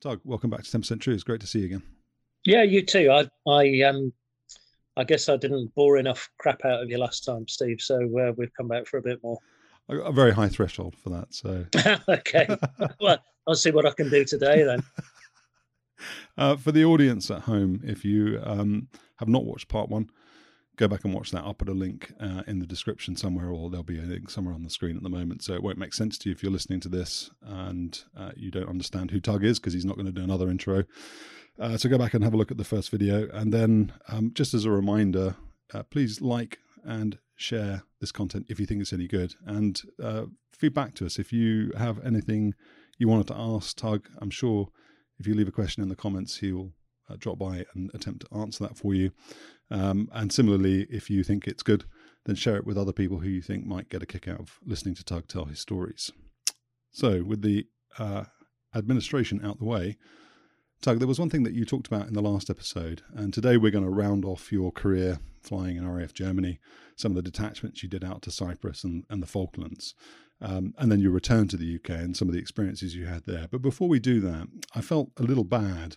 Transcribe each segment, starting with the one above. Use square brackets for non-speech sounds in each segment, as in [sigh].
Tug, welcome back to 10% True. It's great to see you again. Yeah, you too. I, I, um, I guess I didn't bore enough crap out of you last time, Steve. So uh, we've come back for a bit more. A very high threshold for that. So [laughs] okay, [laughs] well, I'll see what I can do today then. [laughs] Uh, for the audience at home, if you um, have not watched part one, go back and watch that. I'll put a link uh, in the description somewhere, or there'll be a link somewhere on the screen at the moment. So it won't make sense to you if you're listening to this and uh, you don't understand who Tug is because he's not going to do another intro. Uh, so go back and have a look at the first video. And then, um, just as a reminder, uh, please like and share this content if you think it's any good. And uh, feedback to us if you have anything you wanted to ask Tug. I'm sure if you leave a question in the comments, he will uh, drop by and attempt to answer that for you. Um, and similarly, if you think it's good, then share it with other people who you think might get a kick out of listening to Tug tell his stories. So, with the uh, administration out the way, Tug, there was one thing that you talked about in the last episode, and today we're going to round off your career flying in RAF Germany, some of the detachments you did out to Cyprus and, and the Falklands, um, and then you return to the UK and some of the experiences you had there. But before we do that, I felt a little bad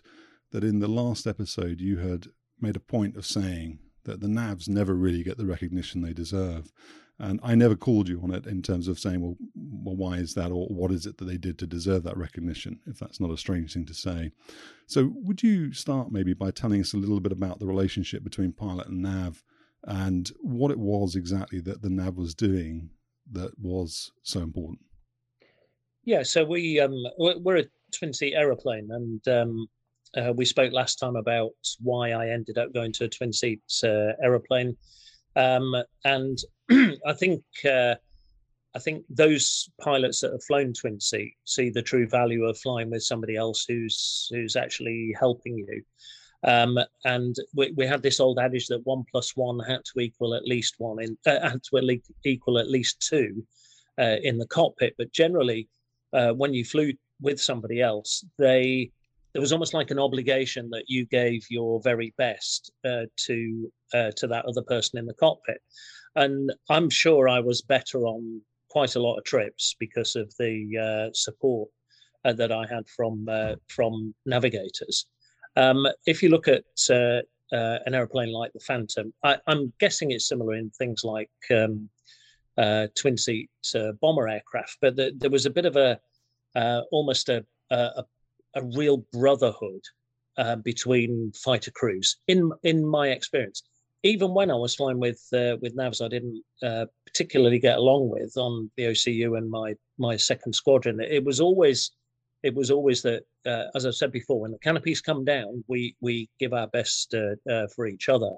that in the last episode you had made a point of saying that the Navs never really get the recognition they deserve. And I never called you on it in terms of saying, well, well, why is that, or what is it that they did to deserve that recognition, if that's not a strange thing to say. So, would you start maybe by telling us a little bit about the relationship between pilot and nav and what it was exactly that the nav was doing that was so important? Yeah, so we um, we're a twin seat aeroplane, and um, uh, we spoke last time about why I ended up going to a twin seat uh, aeroplane, um, and [clears throat] I think uh, I think those pilots that have flown twin seat see the true value of flying with somebody else who's who's actually helping you. Um, and we, we had this old adage that one plus one had to equal at least one in uh, had to equal at least two uh, in the cockpit. But generally, uh, when you flew with somebody else, they there was almost like an obligation that you gave your very best uh, to uh, to that other person in the cockpit, and I'm sure I was better on quite a lot of trips because of the uh, support uh, that I had from uh, from navigators. Um, if you look at uh, an aeroplane like the Phantom, I, am guessing it's similar in things like um, twin seat bomber aircraft, but the, there was a bit of a almost a, a a real brotherhood uh, between fighter crews in in my experience. Even when I was flying with uh, with Navs, I didn't uh, particularly get along with on the OCU and my my second squadron. It was always it was always that, uh, as I said before, when the canopies come down, we we give our best uh, uh, for each other.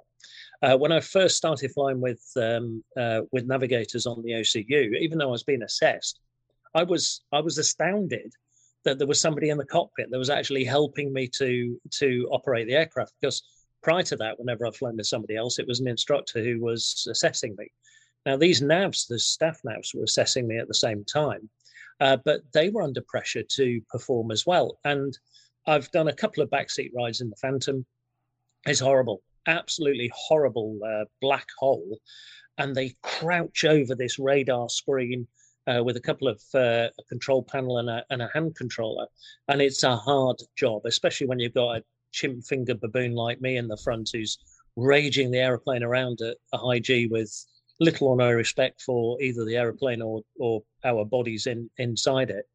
when I first started flying with um, with navigators on the OCU, even though I was being assessed, I was I was astounded that there was somebody in the cockpit that was actually helping me to to operate the aircraft. Because prior to that, whenever I've flown with somebody else, it was an instructor who was assessing me. Now these navs, the staff navs, were assessing me at the same time, uh, but they were under pressure to perform as well. And I've done a couple of backseat rides in the Phantom. It's horrible, absolutely horrible uh, black hole, and they crouch over this radar screen uh, with a couple of uh, a control panel and a, and a hand controller, and it's a hard job, especially when you've got a chimp finger baboon like me in the front who's raging the aeroplane around at a high G with little or no respect for either the aeroplane or or our bodies in inside it.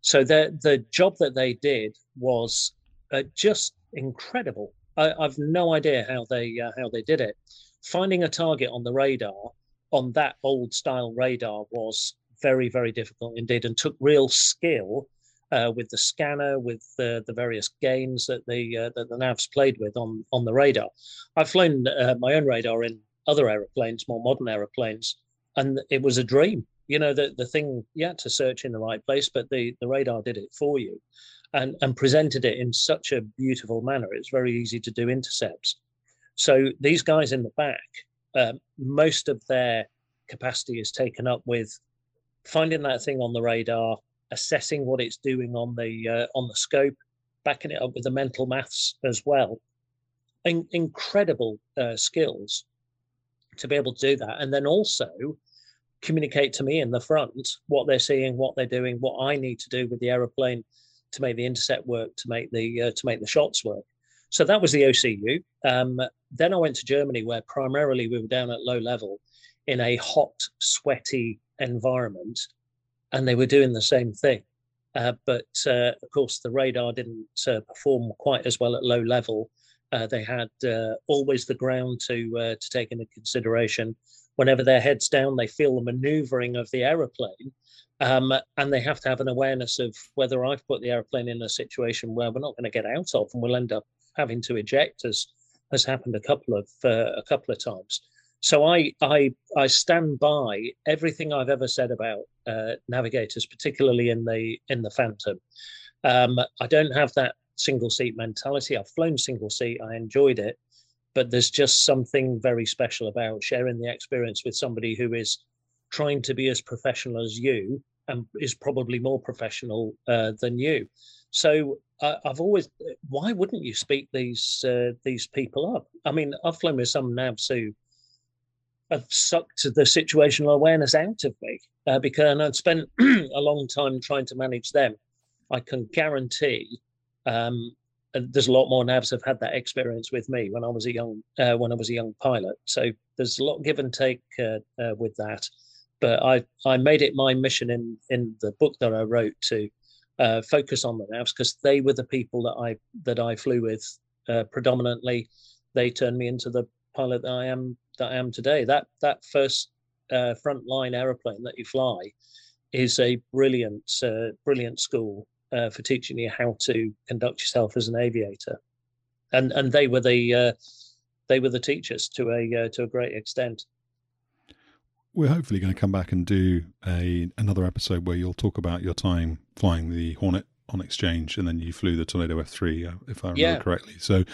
So the the job that they did was uh, just incredible. I, have no idea how they uh, how they did it. Finding a target on the radar on that old style radar was very very difficult indeed, and took real skill uh, with the scanner, with the, the various gains that the uh, that the navs played with on on the radar. I've flown uh, my own radar in other aeroplanes, more modern aeroplanes, and it was a dream. You know, the the thing you had to search in the right place, but the the radar did it for you, and and presented it in such a beautiful manner. It's very easy to do intercepts. So these guys in the back, um, most of their capacity is taken up with finding that thing on the radar, assessing what it's doing on the uh, on the scope, backing it up with the mental maths as well. In- incredible uh, skills to be able to do that, and then also communicate to me in the front what they're seeing, what they're doing, what I need to do with the aeroplane to make the intercept work, to make the uh, to make the shots work. So that was the OCU. Um, then I went to Germany, where primarily we were down at low level in a hot, sweaty environment and they were doing the same thing. Uh, but uh, of course, the radar didn't uh, perform quite as well at low level. Uh, they had uh, always the ground to uh, to take into consideration. Whenever their heads down, they feel the manoeuvring of the aeroplane, um, and they have to have an awareness of whether I've put the aeroplane in a situation where we're not going to get out of, and we'll end up having to eject, as has happened a couple of a couple of times. So I I I stand by everything I've ever said about uh, navigators, particularly in the in the Phantom. Um, I don't have that single seat mentality. I've flown single seat. I enjoyed it, but there's just something very special about sharing the experience with somebody who is trying to be as professional as you and is probably more professional uh, than you. So uh, I've always, why wouldn't you speak these uh, these people up? I mean, I've flown with some navs who have sucked the situational awareness out of me uh, because I'd spent [clears throat] a long time trying to manage them. I can guarantee, um, and there's a lot more navs have had that experience with me when I was a young uh, when I was a young pilot. So there's a lot give and take uh, uh with that. But I I made it my mission in in the book that I wrote to uh, focus on the navs because they were the people that I that I flew with uh, predominantly. They turned me into the pilot that I am that I am today. That that first uh, frontline aeroplane that you fly is a brilliant uh, brilliant school uh, for teaching you how to conduct yourself as an aviator, and and they were the uh, they were the teachers to a uh, to a great extent. We're hopefully going to come back and do a another episode where you'll talk about your time flying the Hornet on exchange, and then you flew the Tornado F three, uh, if I remember yeah. correctly. So,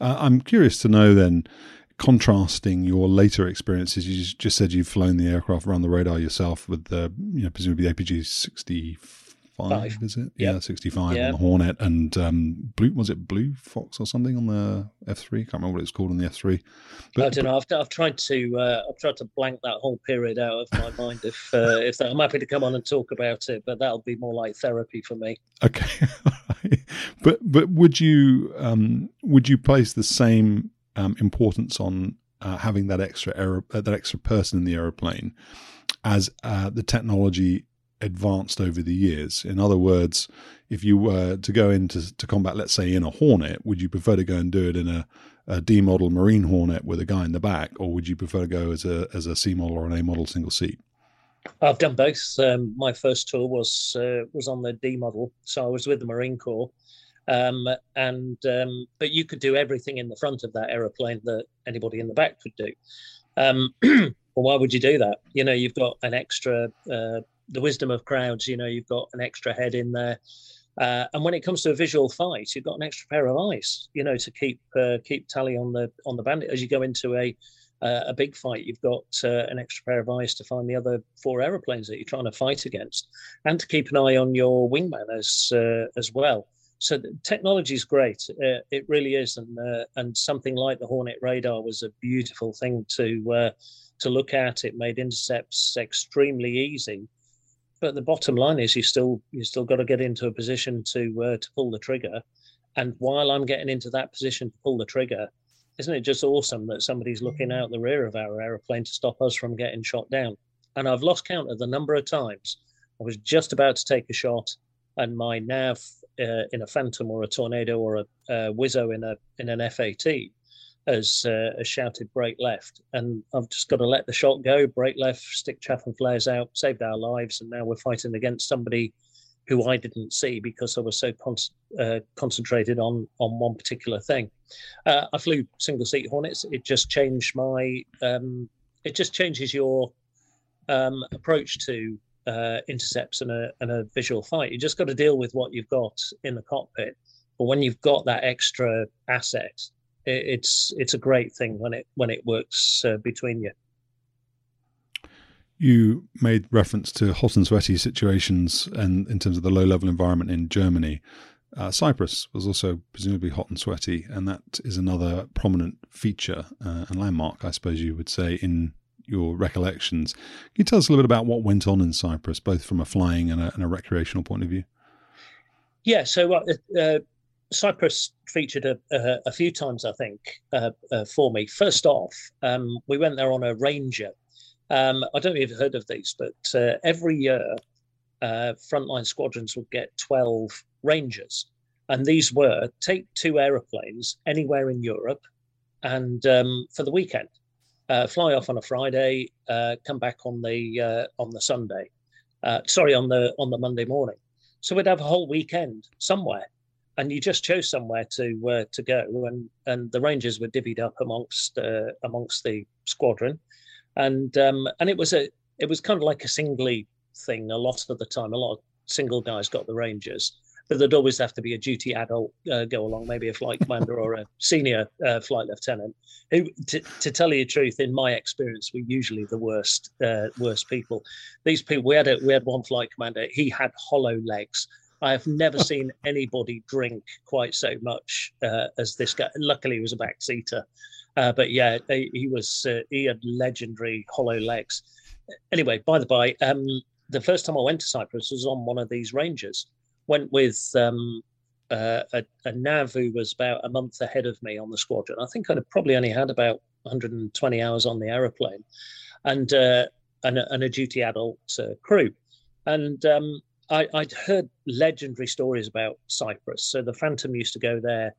I'm curious to know then contrasting your later experiences, you just said you've flown the aircraft around the radar yourself with the, you know, presumably the APG 65, is it? Yep. Yeah, 65 yep. on the Hornet and um, Blue, was it Blue Fox or something on the F3? I Can't remember what it's called on the F3. But, I don't know. I've, I've tried to uh, I've tried to blank that whole period out of my mind. If uh, [laughs] if that, I'm happy to come on and talk about it, but that'll be more like therapy for me. Okay, [laughs] but but would you um, would you place the same um, importance on uh, having that extra aer- uh, that extra person in the aeroplane as uh, the technology advanced over the years. In other words, if you were to go into to combat, let's say in a Hornet, would you prefer to go and do it in a, a D model Marine Hornet with a guy in the back, or would you prefer to go as a as a C model or an A model single seat? I've done both. Um, my first tour was uh, was on the D model, so I was with the Marine Corps, um, and um, but you could do everything in the front of that aeroplane that anybody in the back could do. Um, [clears throat] well, why would you do that? You know, you've got an extra. Uh, the wisdom of crowds. You know, you've got an extra head in there. Uh, and when it comes to a visual fight, you've got an extra pair of eyes, you know, to keep uh, keep tally on the on the bandit. As you go into a uh, a big fight, you've got uh, an extra pair of eyes to find the other four aeroplanes that you're trying to fight against, and to keep an eye on your wingman as uh, as well. So technology is great. Uh, it really is, and uh, and something like the Hornet radar was a beautiful thing to uh, to look at. It made intercepts extremely easy. But the bottom line is, you still you still got to get into a position to uh, to pull the trigger. And while I'm getting into that position to pull the trigger, isn't it just awesome that somebody's looking out the rear of our aeroplane to stop us from getting shot down? And I've lost count of the number of times I was just about to take a shot, and my nav uh, in a Phantom or a Tornado or a, a Wizzo in a in an FAT has, uh, shouted break left, and I've just got to let the shot go, break left, stick chaff and flares out, saved our lives, and now we're fighting against somebody who I didn't see because I was so con- uh, concentrated on on one particular thing. Uh, I flew single seat Hornets. It just changed my. Um, it just changes your um, approach to uh, intercepts and a, and a visual fight. You just got to deal with what you've got in the cockpit. But when you've got that extra asset, it, it's it's a great thing when it when it works uh, between you. You made reference to hot and sweaty situations, and in terms of the low level environment in Germany. Uh, Cyprus was also presumably hot and sweaty, and that is another prominent feature uh, and landmark, I suppose you would say, in your recollections. Can you tell us a little bit about what went on in Cyprus, both from a flying and a, and a recreational point of view? Yeah, so uh, Cyprus featured a, a, a, few times, I think, uh, uh for me. First off, um, we went there on a Ranger. Um, I don't know if you've heard of these, but uh, every year, uh, frontline squadrons would get 12 Rangers. And these were take two aeroplanes anywhere in Europe and um, for the weekend uh, fly off on a Friday, uh, come back on the uh, on the Sunday. Uh, sorry, on the on the Monday morning. So we'd have a whole weekend somewhere, and you just chose somewhere to uh, to go. And and the Rangers were divvied up amongst amongst the squadron, and um, and it was a it was kind of like a singly thing a lot of the time. A lot of single guys got the Rangers but there'd always have to be a duty adult uh, go along, maybe a flight commander or a [laughs] senior uh, flight lieutenant. Who, to, to, tell you the truth, in my experience, were usually the worst uh, worst people. These people, we had a, we had one flight commander. He had hollow legs. I have never [laughs] seen anybody drink quite so much uh, as this guy. Luckily, he was a backseater, uh, but yeah, he was uh, he had legendary hollow legs. Anyway, by the by, um, the first time I went to Cyprus was on one of these Rangers went with um, uh, a, a, nav who was about a month ahead of me on the squadron. I think I'd probably only had about 120 hours on the aeroplane, and uh, and, a, and, a, duty adult uh, crew. And um, I, would heard legendary stories about Cyprus. So the Phantom used to go there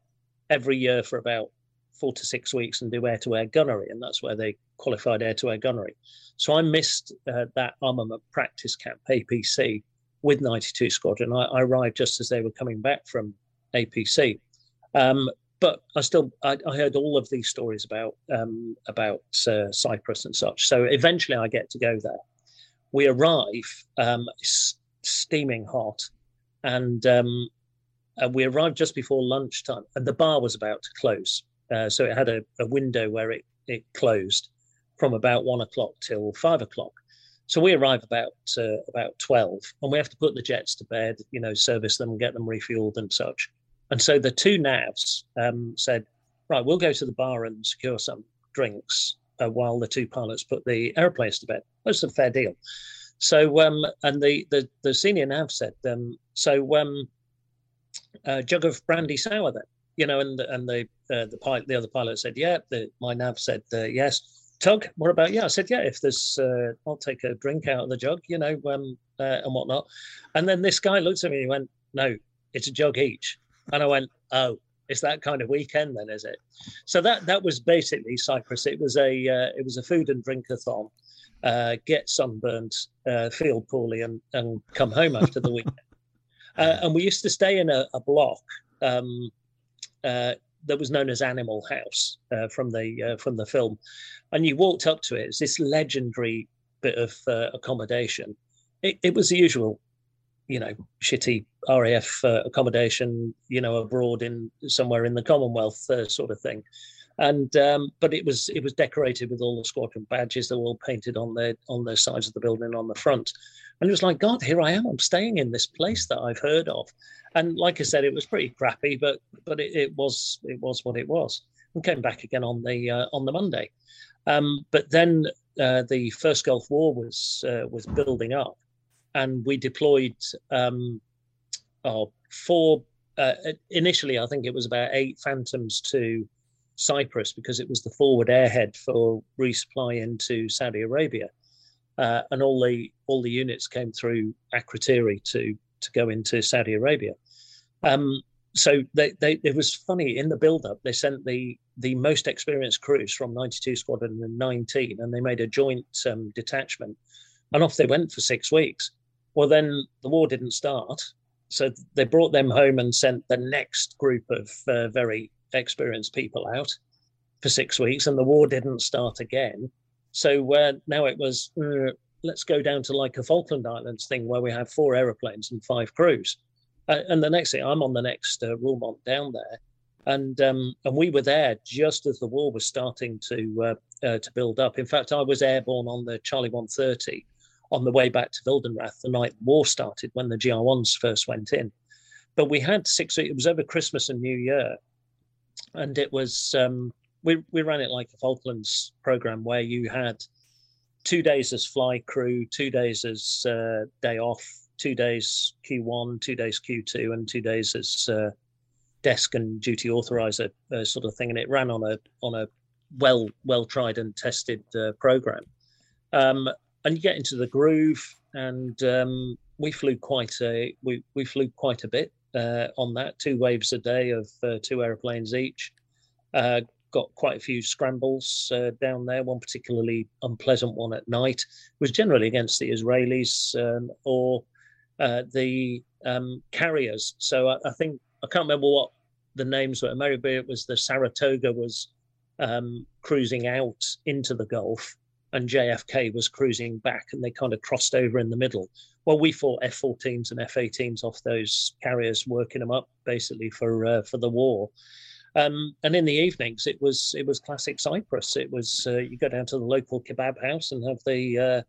every year for about four to six weeks and do air-to-air gunnery, and that's where they qualified air-to-air gunnery. So I missed uh, that armament practice camp APC with 92 Squadron. I, I, arrived just as they were coming back from APC. Um, but I still I, I, heard all of these stories about um, about uh, Cyprus and such. So eventually, I get to go there. We arrive um, steaming hot, and um, uh, we arrived just before lunchtime, and the bar was about to close. Uh, so it had a, a window where it it closed from about one o'clock till five o'clock. So we arrive about uh, about twelve, and we have to put the jets to bed, you know, service them, get them refueled, and such. And so the two navs um, said, "Right, we'll go to the bar and secure some drinks uh, while the two pilots put the airplanes to bed." That's a fair deal. So, um, and the, the the senior nav said, um, "So, um, a jug of brandy sour then." You know, and the, and the uh, the pilot, the other pilot said, "Yeah." The, my nav said, uh, "Yes." Tug, what about you? I said, yeah, if there's, uh, I'll take a drink out of the jug, you know, um, uh, and whatnot. And then this guy looked at me and he went, no, it's a jug each. And I went, oh, it's that kind of weekend then, is it? So that that was basically Cyprus. It was a uh, it was a food and drink-a-thon. Uh, get sunburned, uh, feel poorly, and and come home after the weekend. [laughs] Uh, and we used to stay in a, a block um, uh, that was known as Animal House uh, from the uh, from the film, and you walked up to it. It's this legendary bit of uh, accommodation. It, it, was the usual, you know, shitty RAF uh, accommodation, you know, abroad in somewhere in the Commonwealth uh, sort of thing. And um, but it was it was decorated with all the squadron badges that were all painted on the on the sides of the building on the front, and it was like God, here I am. I'm staying in this place that I've heard of, and like I said, it was pretty crappy, but but it, it was it was what it was. And came back again on the uh, on the Monday, um, but then uh, the first Gulf War was uh, was building up, and we deployed um, oh, four. Uh, initially, I think it was about eight Phantoms to Cyprus because it was the forward airhead for resupply into Saudi Arabia, uh, and all the all the units came through Akrotiri to to go into Saudi Arabia. Um, so they, they it was funny in the build up they sent the the most experienced crews from 92 squadron and 19 and they made a joint um, detachment and off they went for six weeks well then the war didn't start so they brought them home and sent the next group of uh, very experienced people out for six weeks and the war didn't start again so uh, now it was uh, let's go down to like a falkland islands thing where we have four aeroplanes and five crews uh, and the next thing, I'm on the next uh, roulement down there, and um, and we were there just as the war was starting to uh, uh, to build up. In fact, I was airborne on the Charlie 130 on the way back to Wildenrath the night the war started when the GR1s first went in. But we had six. It was over Christmas and New Year, and it was um, we we ran it like a Falklands program where you had two days as fly crew, two days as uh, day off, two days Q1, two days Q2, and two days as uh, desk and duty authorizer uh, sort of thing. And it ran on a on a well well tried and tested uh, program. Um, and you get into the groove, and um, we flew quite a we we flew quite a bit uh, on that. Two waves a day of uh, two aeroplanes each. Uh, got quite a few scrambles uh, down there. One particularly unpleasant one at night was generally against the Israelis um, or uh, the um, carriers. So I, I, think I can't remember what the names were. Maybe it was the Saratoga was um, cruising out into the Gulf, and JFK was cruising back, and they kind of crossed over in the middle. Well, we fought F-14s and F-18s off those carriers, working them up basically for uh, for the war. Um, and in the evenings, it was it was classic Cyprus. It was uh, you go down to the local kebab house and have the uh,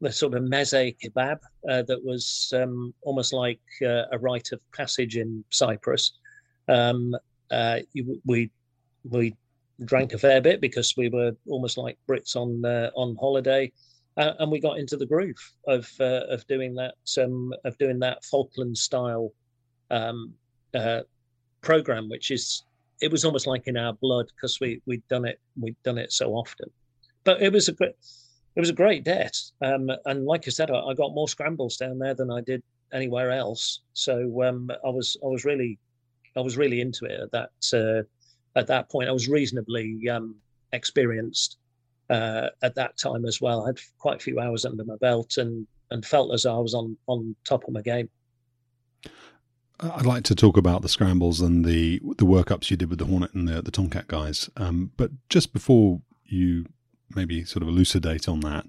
the sort of meze kebab uh, that was um, almost like uh, a rite of passage in Cyprus. Um, uh, we we drank a fair bit because we were almost like Brits on uh, on holiday, and we got into the groove of of doing that um, of doing that Falkland style um, program, which is it was almost like in our blood because we we'd done it we'd done it so often. But it was a great it was a great det. Um, and like I said, I, I, got more scrambles down there than I did anywhere else. So um, I was I was really I was really into it at that uh, at that point. I was reasonably um, experienced uh, at that time as well. I had quite a few hours under my belt and and felt as though I was on on top of my game. I'd like to talk about the scrambles and the the workups you did with the Hornet and the the Tomcat guys. Um, but just before you maybe sort of elucidate on that.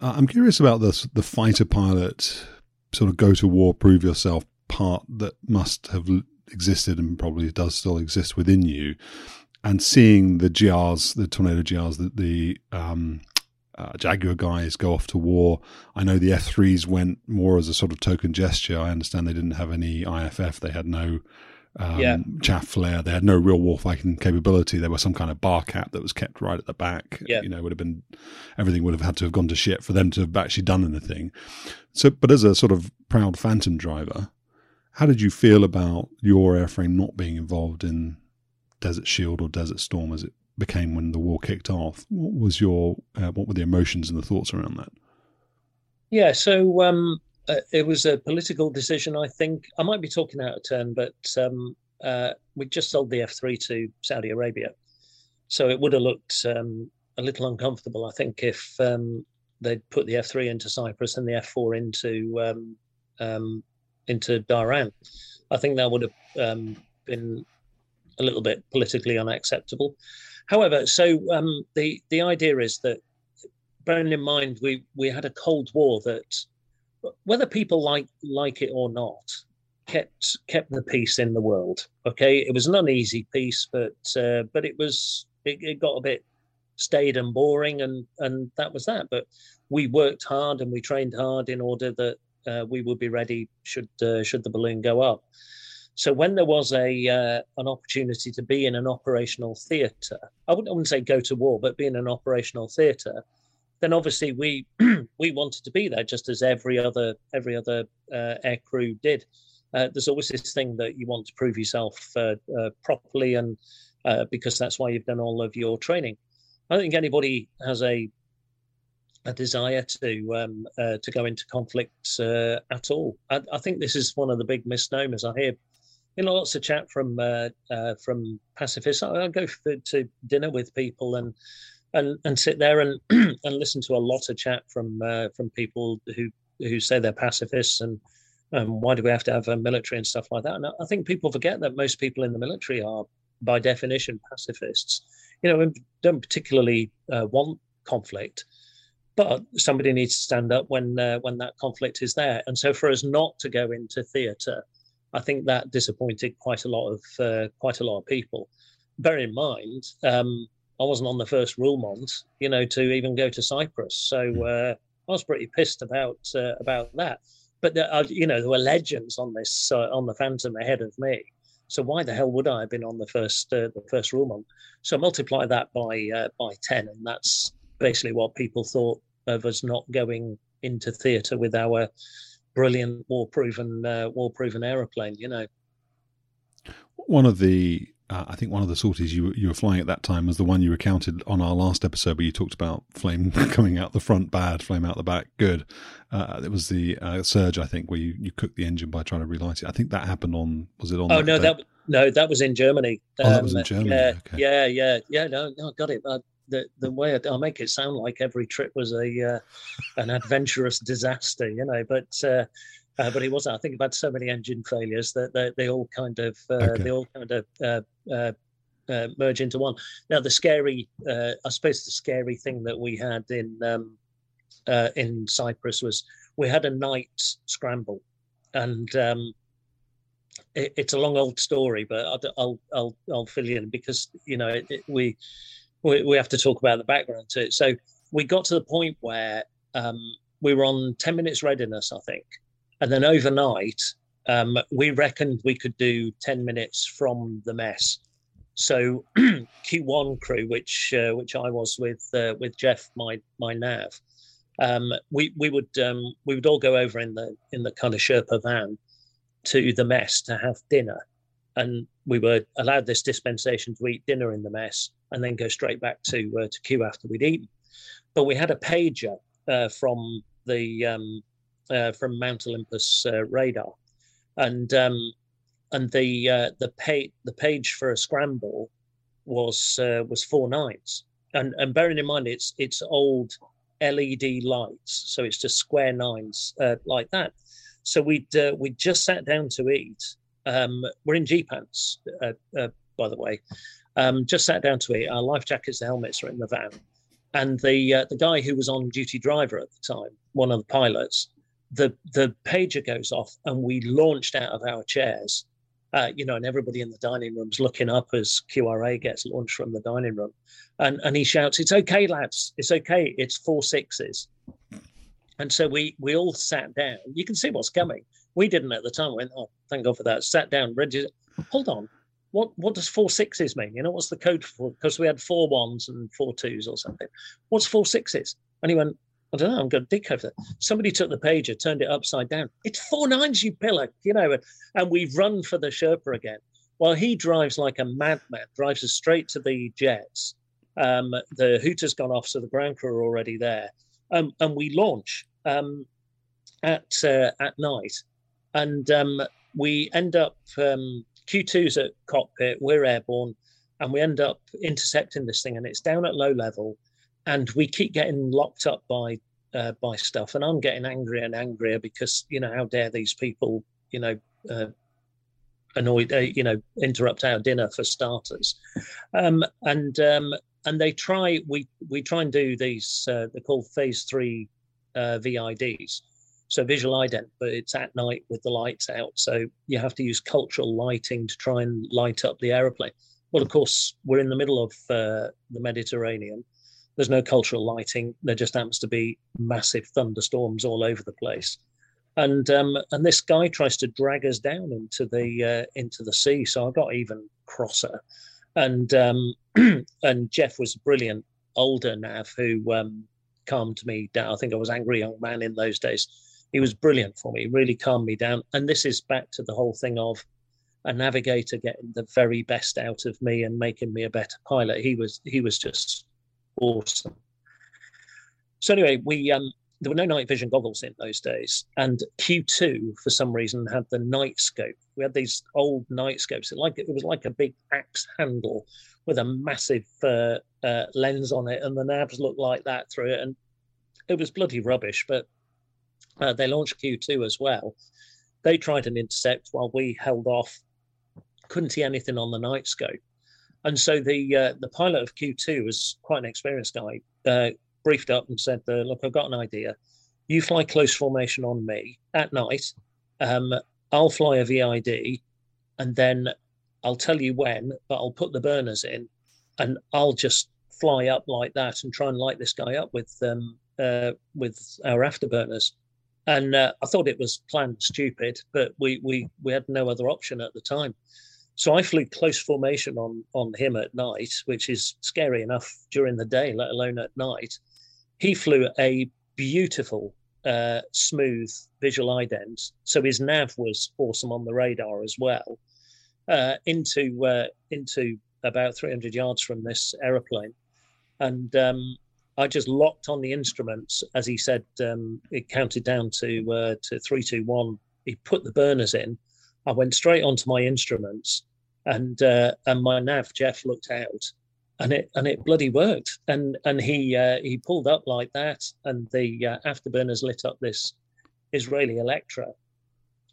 Uh, I'm curious about this the fighter pilot sort of go to war, prove yourself part that must have existed and probably does still exist within you, and seeing the GRs, the Tornado GRs, the, the um, uh, Jaguar guys go off to war. I know the F3s went more as a sort of token gesture. I understand they didn't have any IFF, they had no um, yeah. chaff flare. They had no real warfighting capability. There was some kind of BARCAP that was kept right at the back. Yeah. You know, would have been everything would have had to have gone to shit for them to have actually done anything. So, but as a sort of proud Phantom driver, how did you feel about your airframe not being involved in Desert Shield or Desert Storm as it became when the war kicked off? What was your uh, what were the emotions and the thoughts around that? Yeah, so um, uh, it was a political decision, I think. I might be talking out of turn, but um, uh, we just sold the F3 to Saudi Arabia. So it would have looked um, a little uncomfortable, I think, if um, they'd put the F3 into Cyprus and the F4 into um, um, into Dhahran. I think that would have been a little bit politically unacceptable. However, so the the idea is that bearing in mind we we had a Cold War that whether people like like it or not, kept kept the peace in the world. Okay, it was an uneasy peace, but uh, but it was it, it, got a bit staid and boring, and and that was that. But we worked hard and we trained hard in order that uh, we would be ready should uh, should the balloon go up. So when there was a uh, an opportunity to be in an operational theatre, I wouldn't, I wouldn't say go to war, but be in an operational theatre, then obviously we [clears throat] we wanted to be there just as every other every other uh, air crew did. Uh, there's always this thing that you want to prove yourself uh, uh properly, and uh, because that's why you've done all of your training. I don't think anybody has a a desire to um, uh, to go into conflict uh, at all. I, I, think this is one of the big misnomers. I hear, you know, lots of chat from uh, uh from pacifists. I, I go for, to dinner with people and and and sit there and [clears throat] and listen to a lot of chat from uh, from people who who say they're pacifists and um, why do we have to have a military and stuff like that. And I think people forget that most people in the military are by definition pacifists. You know, don't particularly uh, want conflict but somebody needs to stand up when uh, when that conflict is there. And so, for us not to go into theatre, I think that disappointed quite a lot of uh, quite a lot of people. Bear in mind, um, I wasn't on the first roulement, you know, to even go to Cyprus, so hmm. uh, I was pretty pissed about uh, about that. But there are, you know, there were legends on this uh, on the Phantom ahead of me. So why the hell would I have been on the first uh, the first roulement? So multiply that by by ten, and that's basically what people thought of us not going into theatre with our brilliant war proven uh, war proven aeroplane. You know, one of the uh, I think one of the sorties you you were flying at that time was the one you recounted on our last episode, where you talked about flame [laughs] coming out the front bad, flame out the back good. Uh, it was the uh, surge, I think, where you, you cooked the engine by trying to relight it. I think that happened on was it on? Oh that no, day? that no, that was in Germany. Oh, um, that was in um, Germany. Yeah, okay. yeah, yeah, yeah. No, no, got it. Uh, the the way I, make it sound like every trip was a uh, an adventurous disaster, you know. But uh, uh, but it wasn't. I think about so many engine failures that they, they all kind of uh, okay. they all kind of uh, uh, merge into one. Now the scary, I suppose, the scary thing that we had in um, in Cyprus was we had a night scramble, and um, it, it's a long old story, but I'll I'll I'll, I'll fill you in because you know it, it, we we, we have to talk about the background to it. So we got to the point where um, we were on 10 minutes readiness, I think. And then overnight, um, we reckoned we could do 10 minutes from the mess. So [clears throat] Q1 crew, which uh, which I was with uh, with Jeff, my my nav, um, we we would um, we would all go over in the in the kind of Sherpa van to the mess to have dinner, and we were allowed this dispensation to eat dinner in the mess and then go straight back to uh, to Q after we'd eaten. But we had a pager uh, from the um, uh, from Mount Olympus uh, radar, and um, and the uh, the page the page for a scramble was uh, was four nines, and and bearing in mind it's it's old LED lights, so it's just square nines like that. So we'd we just sat down to eat. Um, we're in G pants, by the way, um, just sat down to eat. Our life jackets, the helmets are in the van, and the uh, the guy who was on duty driver at the time, one of the pilots, the the pager goes off, and we launched out of our chairs. Uh, you know, and everybody in the dining room's looking up as QRA gets launched from the dining room, and and he shouts, "It's okay, lads. It's okay. It's four sixes. And so we we all sat down. You can see what's coming. We didn't at the time. Went, oh, thank God for that. Sat down, ready. Hold on what what does four sixes mean? You know, what's the code for? Because we had four ones and four twos or something. What's four sixes? And he went, I don't know. I'm going to dig over that. Somebody took the pager, turned it upside down. It's four nines, you pillar. You know, and, we've run for the Sherpa again. While he drives like a madman, drives us straight to the jets. Um, the hooter's gone off, so the ground crew are already there, um, and we launch um, at uh, at night, and um, we end up um, Q2's at cockpit, we're airborne, and we end up intercepting this thing, and it's down at low level, and we keep getting locked up by uh, by stuff, and I'm getting angrier and angrier because you know how dare these people, you know. Uh, annoyed, uh, you know, interrupt our dinner for starters, um, and um, and they try. We we try and do these. Uh, they're called phase three uh, VIDs, so visual ident, but it's at night with the lights out. So you have to use cultural lighting to try and light up the aeroplane. Well, of course, we're in the middle of uh, the Mediterranean. There's no cultural lighting. There just happens to be massive thunderstorms all over the place, and um, and this guy tries to drag us down into the uh, into the sea. So I got even crosser, and um, [clears throat] and Jeff was a brilliant older nav who um, calmed me down. I think I was angry young man in those days he was brilliant for me, really calmed me down. And this is back to the whole thing of a navigator getting the very best out of me and making me a better pilot. He was he was just awesome. So anyway, we um, there were no night vision goggles in those days, and Q2 for some reason had the night scope. We had these old night scopes. It like it was like a big axe handle with a massive uh, uh, lens on it, and the navs looked like that through it, and it was bloody rubbish. But uh, they launched Q2 as well. They tried an intercept while we held off. Couldn't see anything on the night scope, and so the uh, the pilot of Q2 was quite an experienced guy. Uh, briefed up and said, uh, "Look, I've got an idea. You fly close formation on me at night. Um, I'll fly a VID, and then I'll tell you when, but I'll put the burners in, and I'll just fly up like that and try and light this guy up with um, uh, with our afterburners." And uh, I thought it was planned stupid, but we we we had no other option at the time. So I flew close formation on on him at night, which is scary enough during the day, let alone at night. He flew a beautiful, uh, smooth visual ident, so his nav was awesome on the radar as well. Uh, into uh, into about 300 yards from this aeroplane, and um, I just locked on the instruments as he said. Um, it counted down to uh, to three, two, one. He put the burners in. I went straight onto my instruments, and uh, and my nav Jeff looked out, and it and it bloody worked. And and he uh, he pulled up like that, and the uh, afterburners lit up this Israeli Electra.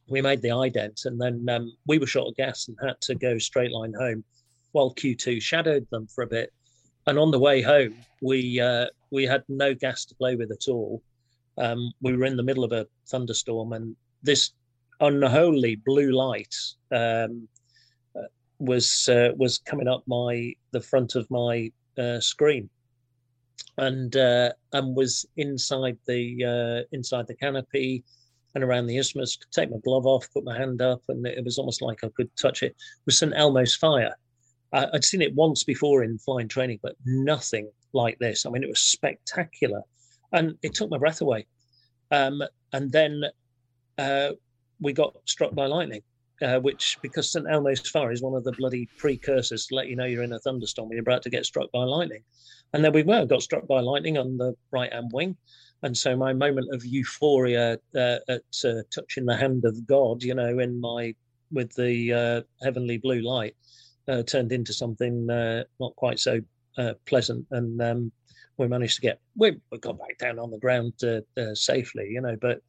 We made the ident, and then um, we were short of gas and had to go straight line home, while Q2 shadowed them for a bit. And on the way home, we uh, we had no gas to play with at all. Um, we were in the middle of a thunderstorm, and this unholy blue light um, was uh, was coming up my the front of my uh, screen, and uh, and was inside the uh, inside the canopy and around the isthmus. Could take my glove off, put my hand up, and it was almost like I could touch it. It was St Elmo's fire. I, I'd seen it once before in flying training, but nothing like this. I mean, it was spectacular, and it took my breath away. Um, and then uh, we got struck by lightning uh, which because St Elmo's Fire is one of the bloody precursors to let you know you're in a thunderstorm, you're about to get struck by lightning. And then we were got struck by lightning on the right hand wing, and so my moment of euphoria uh, at uh, touching the hand of God, you know, in my with the uh, heavenly blue light, uh, turned into something uh, not quite so pleasant, and um, we managed to get we, we got back down on the ground safely, you know, but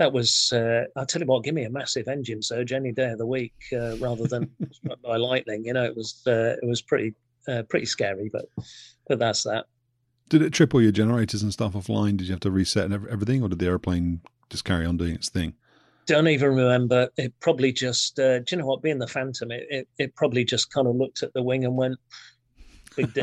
that was uh, I tell you what, give me a massive engine surge any day of the week uh, rather than [laughs] struck by lightning. You know, it was uh, it was pretty uh, pretty scary, but but that's that. Did it trip all your generators and stuff offline? Did you have to reset everything, or did the airplane just carry on doing its thing? Don't even remember. It probably just. Uh, do you know what? Being the Phantom, it, it, it probably just kind of looked at the wing and went,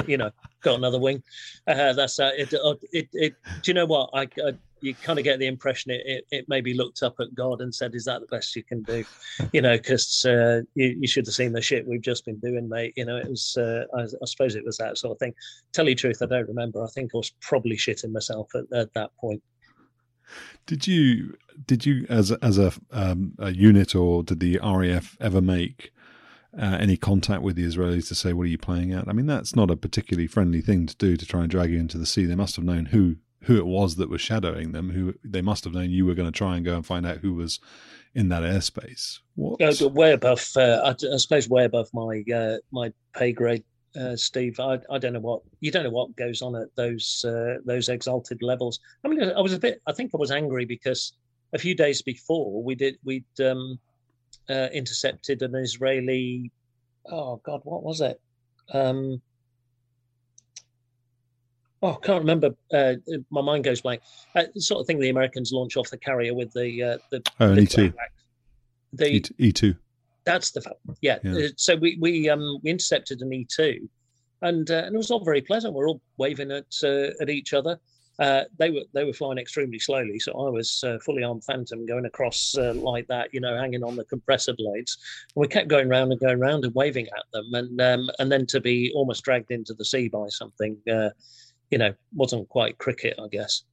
you know, [laughs] got another wing. Uh, that's uh, it, it, it, Do you know what? I, I you kind of get the impression it, it, it, maybe looked up at God and said, "Is that the best you can do?" You know, because uh, you, you, should have seen the shit we've just been doing, mate. You know, it was. Uh, I, I, suppose it was that sort of thing. Tell you truth, I don't remember. I think I was probably shitting myself at, at that point. Did you did you as as a, um, a unit or did the RAF ever make uh, any contact with the Israelis to say what are you playing at? I mean, that's not a particularly friendly thing to do to try and drag you into the sea. They must have known who who it was that was shadowing them. Who they must have known you were going to try and go and find out who was in that airspace. What? Uh, way above, uh, I, I, suppose, way above my uh, my pay grade, uh, Steve. I, I don't know what you don't know what goes on at those uh, those exalted levels. I mean, I was a bit. I think I was angry because a few days before we did we'd um, uh, intercepted an Israeli. Oh God, what was it? Um, oh, I can't remember. Uh, my mind goes blank. Uh, the sort of thing the Americans launch off the carrier with the uh, the oh, the E two, the E two. That's the yeah. yeah. Uh, so we we um we intercepted an E two, and uh, and it was all very pleasant. We're all waving at uh, at each other. Uh, they were they were flying extremely slowly, so I was uh, fully armed Phantom going across uh, like that, you know, hanging on the compressor blades. And we kept going round and going round and waving at them, and um, and then to be almost dragged into the sea by something, uh, you know, wasn't quite cricket, I guess.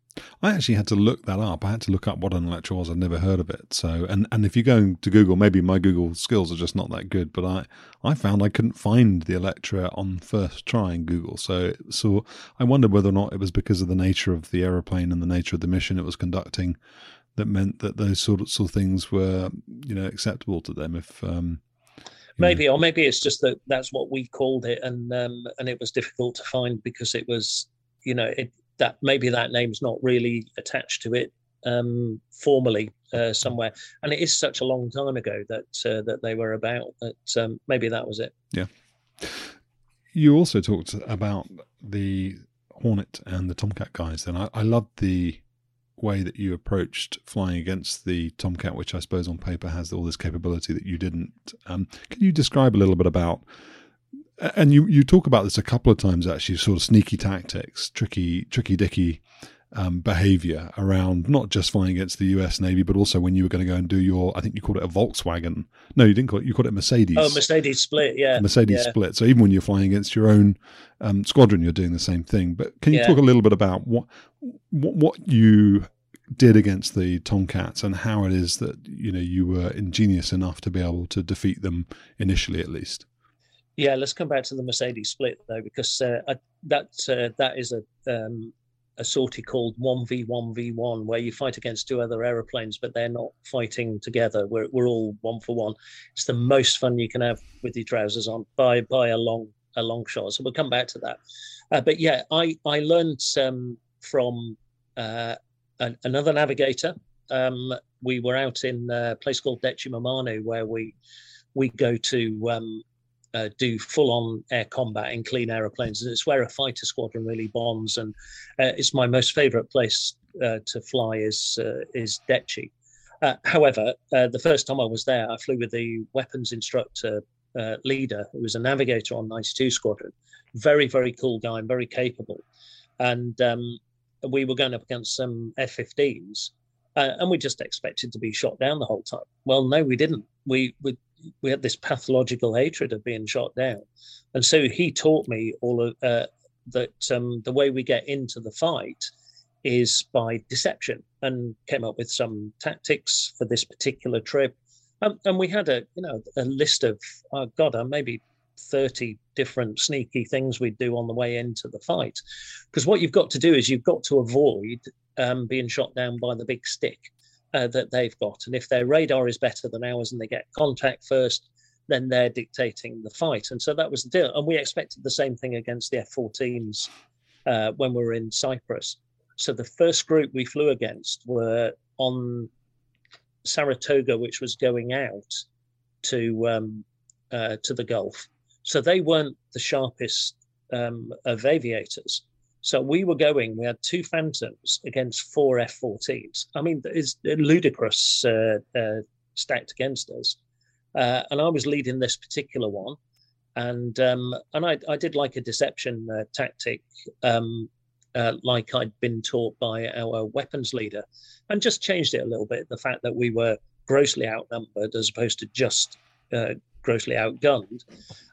I actually had to look that up. I had to look up what an Electra was. I'd never heard of it. So, and, and if you go to Google, maybe my Google skills are just not that good, but I, I found I couldn't find the Electra on first try in Google. So, so I wondered whether or not it was because of the nature of the aeroplane and the nature of the mission it was conducting that meant that those sorts of things were, you know, acceptable to them. If, um, maybe, know. or maybe it's just that that's what we called it, and um, and it was difficult to find because it was, you know, it that maybe that name's not really attached to it um, formally uh, somewhere. And it is such a long time ago that uh, that they were about that um, maybe that was it. Yeah. You also talked about the Hornet and the Tomcat guys. Then I, I loved the way that you approached flying against the Tomcat, which I suppose on paper has all this capability that you didn't. Um, can you describe a little bit about and you you talk about this a couple of times actually, sort of sneaky tactics, tricky tricky dicky um, behavior around not just flying against the U.S. Navy, but also when you were going to go and do your, I think you called it a Volkswagen. No, you didn't call it. You called it Mercedes. Oh, Mercedes split, yeah. Mercedes yeah. split. So even when you're flying against your own um, squadron, you're doing the same thing. But can you yeah. talk a little bit about what what, what you did against the Tomcats and how it is that you know you were ingenious enough to be able to defeat them initially, at least? Yeah, let's come back to the Mercedes split though, because uh, I, that uh, that is a um, a sortie called one v one v one, where you fight against two other aeroplanes, but they're not fighting together. We're we're all one for one. It's the most fun you can have with your trousers on by by a long a long shot. So we'll come back to that. Uh, but yeah, I I learned um, from uh, an, another navigator. Um, we were out in a place called Decimomannu, where we we go to um, uh, do full on air combat in clean aeroplanes. And it's where a fighter squadron really bonds. And uh, it's my most favorite place uh, to fly is, uh, is Deci. Uh, however, uh, the first time I was there, I flew with the weapons instructor leader, who was a navigator on 92 Squadron. Very, very cool guy and very capable. And um, we were going up against some F 15s. and we just expected to be shot down the whole time. Well, no, we didn't. We, we we had this pathological hatred of being shot down, and so he taught me all of uh, that um, the way we get into the fight is by deception, and came up with some tactics for this particular trip. Um, and we had a you know a list of oh god, uh, maybe thirty different sneaky things we'd do on the way into the fight, because what you've got to do is you've got to avoid um, being shot down by the big stick uh, that they've got. And if their radar is better than ours and they get contact first, then they're dictating the fight. And so that was the deal. And we expected the same thing against the F 14s uh, when we were in Cyprus. So the first group we flew against were on Saratoga, which was going out to um, uh, to the Gulf. So they weren't the sharpest um, of aviators. So we were going, we had two Phantoms against four F 14s. I mean, it's ludicrous uh, uh, stacked against us. Uh, and I was leading this particular one. And um, and I, I did like a deception uh, tactic, um, uh, like I'd been taught by our weapons leader, and just changed it a little bit. The fact that we were grossly outnumbered as opposed to just uh, grossly outgunned.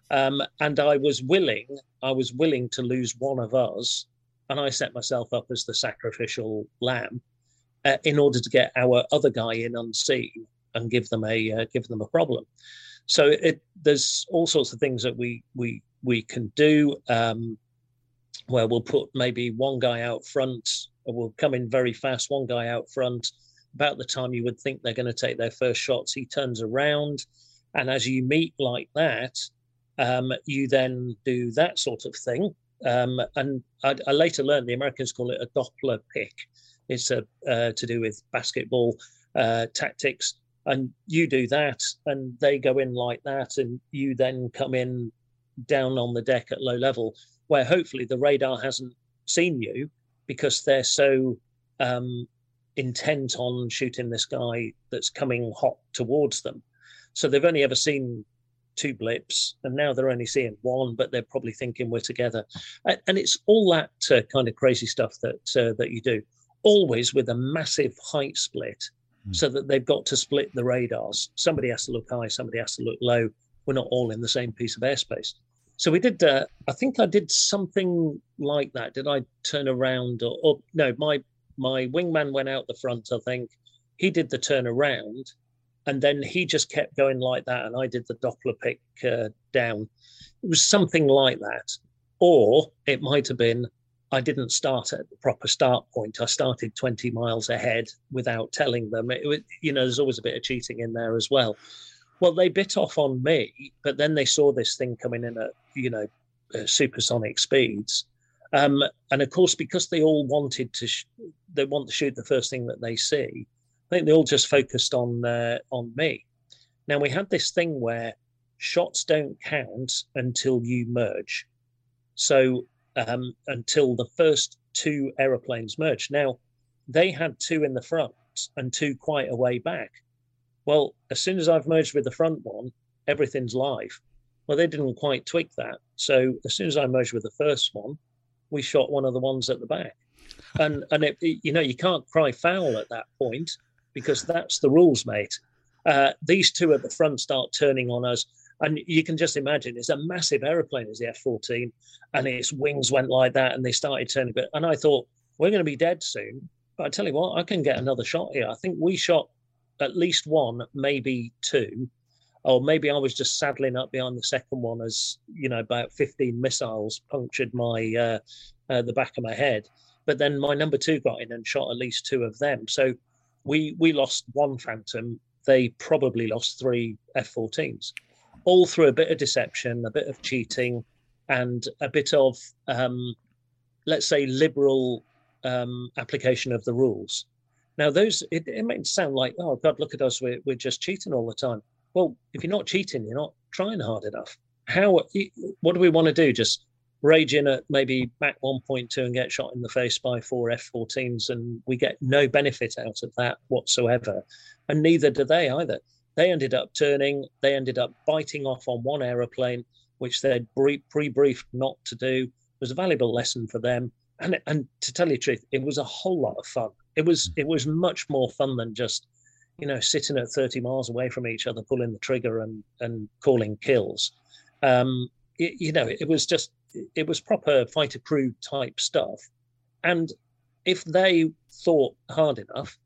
Um, and I was willing, I was willing to lose one of us and I set myself up as the sacrificial lamb uh, in order to get our other guy in unseen and give them a uh, give them a problem. So it, there's all sorts of things that we we we can do um, where we'll put maybe one guy out front, or we'll come in very fast, one guy out front. About the time you would think they're going to take their first shots, he turns around, and as you meet like that, um, you then do that sort of thing um, and I, I, later learned the Americans call it a Doppler pick. It's a, uh, to do with basketball uh, tactics. And you do that, and they go in like that, and you then come in down on the deck at low level, where hopefully the radar hasn't seen you because they're so um, intent on shooting this guy that's coming hot towards them. So they've only ever seen two blips, and now they're only seeing one, but they're probably thinking we're together. And it's all that uh, kind of crazy stuff that uh, that you do, always with a massive height split, mm. so that they've got to split the radars. Somebody has to look high, somebody has to look low. We're not all in the same piece of airspace. So we did. Uh, I think I did something like that. Did I turn around or, or no? My my wingman went out the front, I think. He did the turn around, and then he just kept going like that, and I did the Doppler pick uh, down. It was something like that, or it might have been I didn't start at the proper start point. I started 20 miles ahead without telling them. It, was, you know, there's always a bit of cheating in there as well. Well, they bit off on me, but then they saw this thing coming in at, you know, uh, supersonic speeds. Um, and of course, because they all wanted to, sh- they want to shoot the first thing that they see. I think they all just focused on uh, on me. Now we had this thing where shots don't count until you merge. So um, until the first two aeroplanes merged. Now, they had two in the front and two quite a way back. Well, as soon as I've merged with the front one, everything's live. Well, they didn't quite tweak that. So as soon as I merged with the first one, we shot one of the ones at the back. And and it, you know you can't cry foul at that point because that's the rules, mate. Uh, these two at the front start turning on us. And you can just imagine it's a massive aeroplane as the F 14, and its wings went like that, and they started turning. But and I thought we're going to be dead soon. But I tell you what, I can get another shot here. I think we shot at least one, maybe two, or maybe I was just saddling up behind the second one as you know about 15 missiles punctured my uh, uh, the back of my head. But then my number two got in and shot at least two of them. So we we lost one Phantom. They probably lost three F-14s all through a bit of deception, a bit of cheating, and a bit of, um, let's say, liberal um, application of the rules. Now, those it, it may sound like, oh God, look at us, we're we're just cheating all the time. Well, if you're not cheating, you're not trying hard enough. How? What do we want to do? Just rage in at maybe Mach 1.2 and get shot in the face by four F-14s, and we get no benefit out of that whatsoever, and neither do they either. They ended up turning, they ended up biting off on one aeroplane, which they'd pre briefed not to do. It was a valuable lesson for them. And, and to tell you the truth, it was a whole lot of fun. It was it was much more fun than just, you know, sitting at 30 miles away from each other, pulling the trigger and and calling kills. Um, it, you know, it was just it was proper fighter crew type stuff. And if they thought hard enough,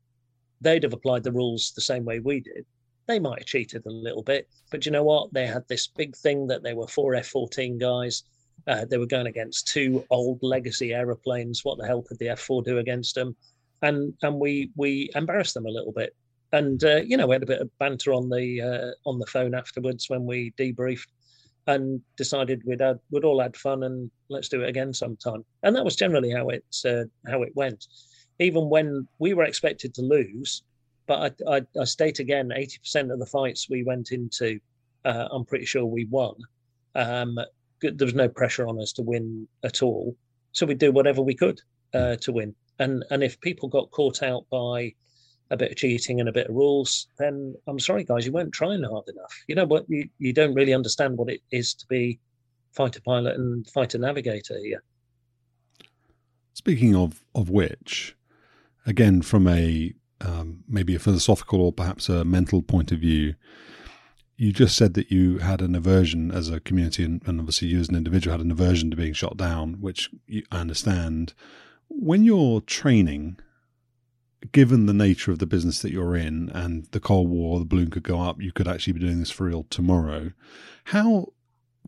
they'd have applied the rules the same way we did they might have cheated a little bit, but you know what? They had this big thing that they were four F 14 guys. Uh, they were going against two old legacy aeroplanes. What the hell could the F 4 do against them? And and we we embarrassed them a little bit. And uh, you know, we had a bit of banter on the uh, on the phone afterwards when we debriefed and decided we'd we'd all had fun and let's do it again sometime. And that was generally how it uh, how it went. Even when we were expected to lose, but I, I, I state again, 80% of the fights we went into, uh, I'm pretty sure we won. Um, there was no pressure on us to win at all. So we'd do whatever we could uh, to win. And and if people got caught out by a bit of cheating and a bit of rules, then I'm sorry, guys, you weren't trying hard enough. You know what? You, you don't really understand what it is to be fighter pilot and fighter navigator here. Speaking of of which, again, from a um, maybe a philosophical or perhaps a mental point of view, you just said that you had an aversion as a community, and, and obviously you as an individual had an aversion to being shot down, which you, I understand. When you're training, given the nature of the business that you're in and the Cold War, the balloon could go up, you could actually be doing this for real tomorrow. How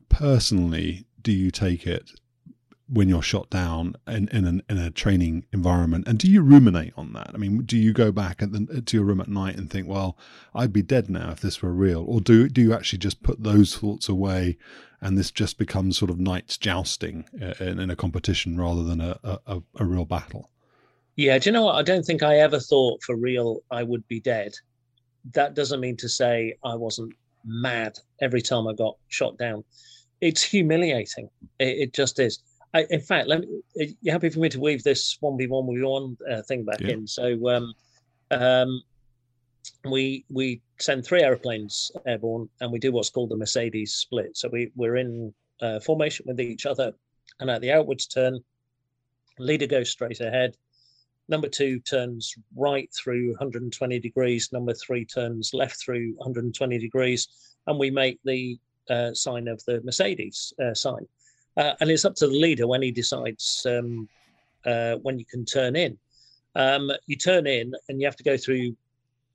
personally do you take it when you're shot down in in, an, in a training environment and do you ruminate on that i mean do you go back the, to your room at night and think well i'd be dead now if this were real or do do you actually just put those thoughts away and this just becomes sort of knights jousting uh, in, in a competition rather than a, a, a real battle yeah do you know what i don't think i ever thought for real i would be dead that doesn't mean to say i wasn't mad every time i got shot down it's humiliating it, it just is I, in fact, let me, you happy for me to weave this one v one v one uh, thing back yeah. in? So, um, um, we we send three airplanes airborne, and we do what's called the Mercedes split. So we we're in uh, formation with each other, and at the outwards turn, leader goes straight ahead. Number two turns right through 120 degrees. Number three turns left through 120 degrees, and we make the uh, sign of the Mercedes uh, sign. Uh, and it's up to the leader when he decides um, uh, when you can turn in. Um, you turn in and you have to go through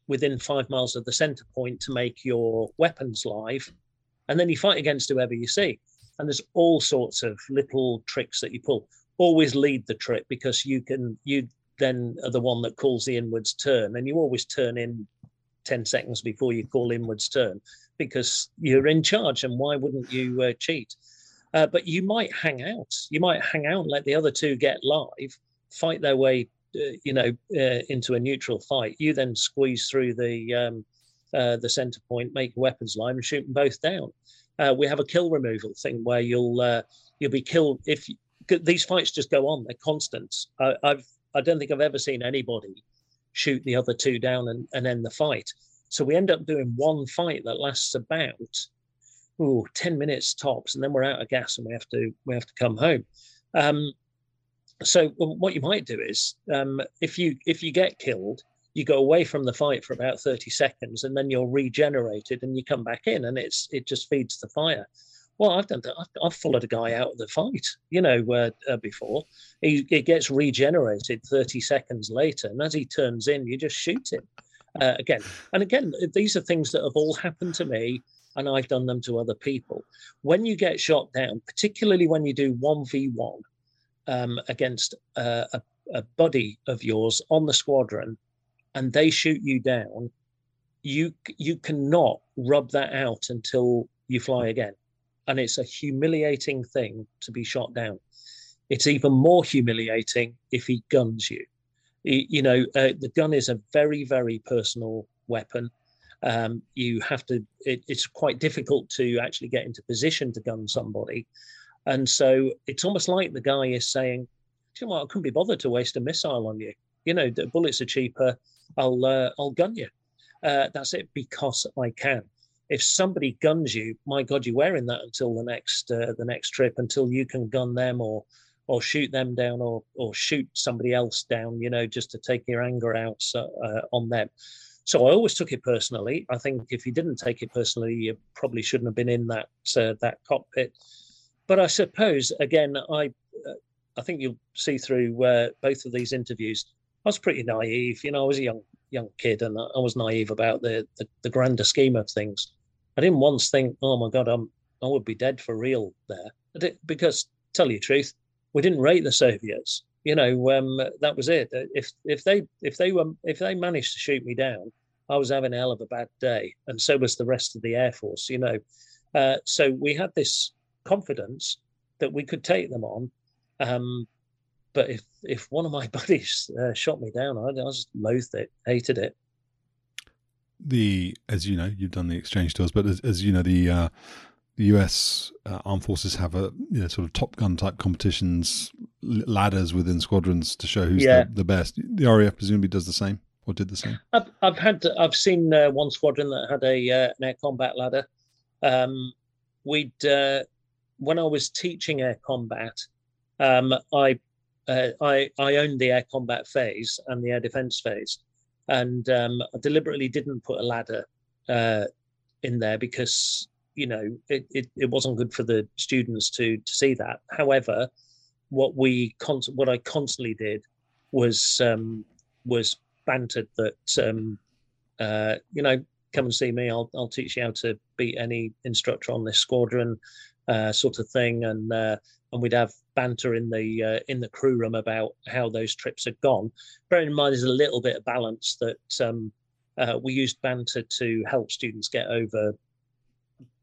within five miles of the center point to make your weapons live, and then you fight against whoever you see. And there's all sorts of little tricks that you pull. Always lead the trip because you can you then are the one that calls the inwards turn, and you always turn in 10 seconds before you call inwards turn because you're in charge and why wouldn't you uh, cheat? Uh, but you might hang out. You might hang out and let the other two get live fight their way uh, you know uh, into a neutral fight. You then squeeze through the um, uh, the center point make weapons live and shoot them both down. Uh, we have a kill removal thing where you'll you'll be killed if these fights just go on. They're constant I, i've i don't think i've ever seen anybody shoot the other two down and, and end the fight. So we end up doing one fight that lasts about ooh, 10 minutes tops, and then we're out of gas and we have to we have to come home. Um, so what you might do is um, if you if you get killed, you go away from the fight for about 30 seconds and then you're regenerated and you come back in and it's it just feeds the fire well, I've done that. I've, I've, followed a guy out of the fight, you know, uh, uh, before. He, he, gets regenerated 30 seconds later, and as he turns in, you just shoot him uh, again. And again, these are things that have all happened to me, and I've done them to other people. When you get shot down, particularly when you do 1v1 um, against uh, a, a buddy of yours on the squadron, and they shoot you down, you you cannot rub that out until you fly again and it's a humiliating thing to be shot down. It's even more humiliating if he guns you. You know, uh, the gun is a very, very personal weapon. Um, you have to, it, it's quite difficult to actually get into position to gun somebody. And so it's almost like the guy is saying, you know what, I couldn't be bothered to waste a missile on you. You know, the bullets are cheaper. I'll, uh, I'll gun you. Uh, that's it because I can if somebody guns you, my God, you're wearing that until the next uh, the next trip until you can gun them or or shoot them down or or shoot somebody else down. You know, just to take your anger out uh, on them. So I always took it personally. I think if you didn't take it personally, you probably shouldn't have been in that uh, that cockpit. But I suppose again, I uh, I think you'll see through uh, both of these interviews. I was pretty naive. You know, I was a young young kid, and I was naive about the, the, the grander scheme of things. I didn't once think, "Oh my God, I'm I would be dead for real there," because tell you the truth, we didn't rate the Soviets. You know, um, that was it. If if they if they were if they managed to shoot me down, I was having a hell of a bad day, and so was the rest of the air force. You know, uh, so we had this confidence that we could take them on. Um, but if if one of my [laughs] buddies uh, shot me down, I, I just loathed it, hated it. The as you know, you've done the exchange tours, but as, as you know, the uh, the U.S. Uh, armed forces have a you know, sort of Top Gun type competitions, ladders within squadrons to show who's yeah. the, the, best. The RAF presumably does the same or did the same. I've, I've had I've seen uh, one squadron that had a uh, an air combat ladder. Um, we'd uh, when I was teaching air combat, um, I uh, I I owned the air combat phase and the air defense phase, and um, I deliberately didn't put a ladder uh, in there because you know it, it, it wasn't good for the students to to see that. However, what we con- what I constantly did was um, was bantered that um, uh, you know come and see me. I'll I'll teach you how to beat any instructor on this squadron, uh, sort of thing, and uh, and we'd have banter in the uh, in the crew room about how those trips had gone. Bearing in mind, there's a little bit of balance that um, uh, we used banter to help students get over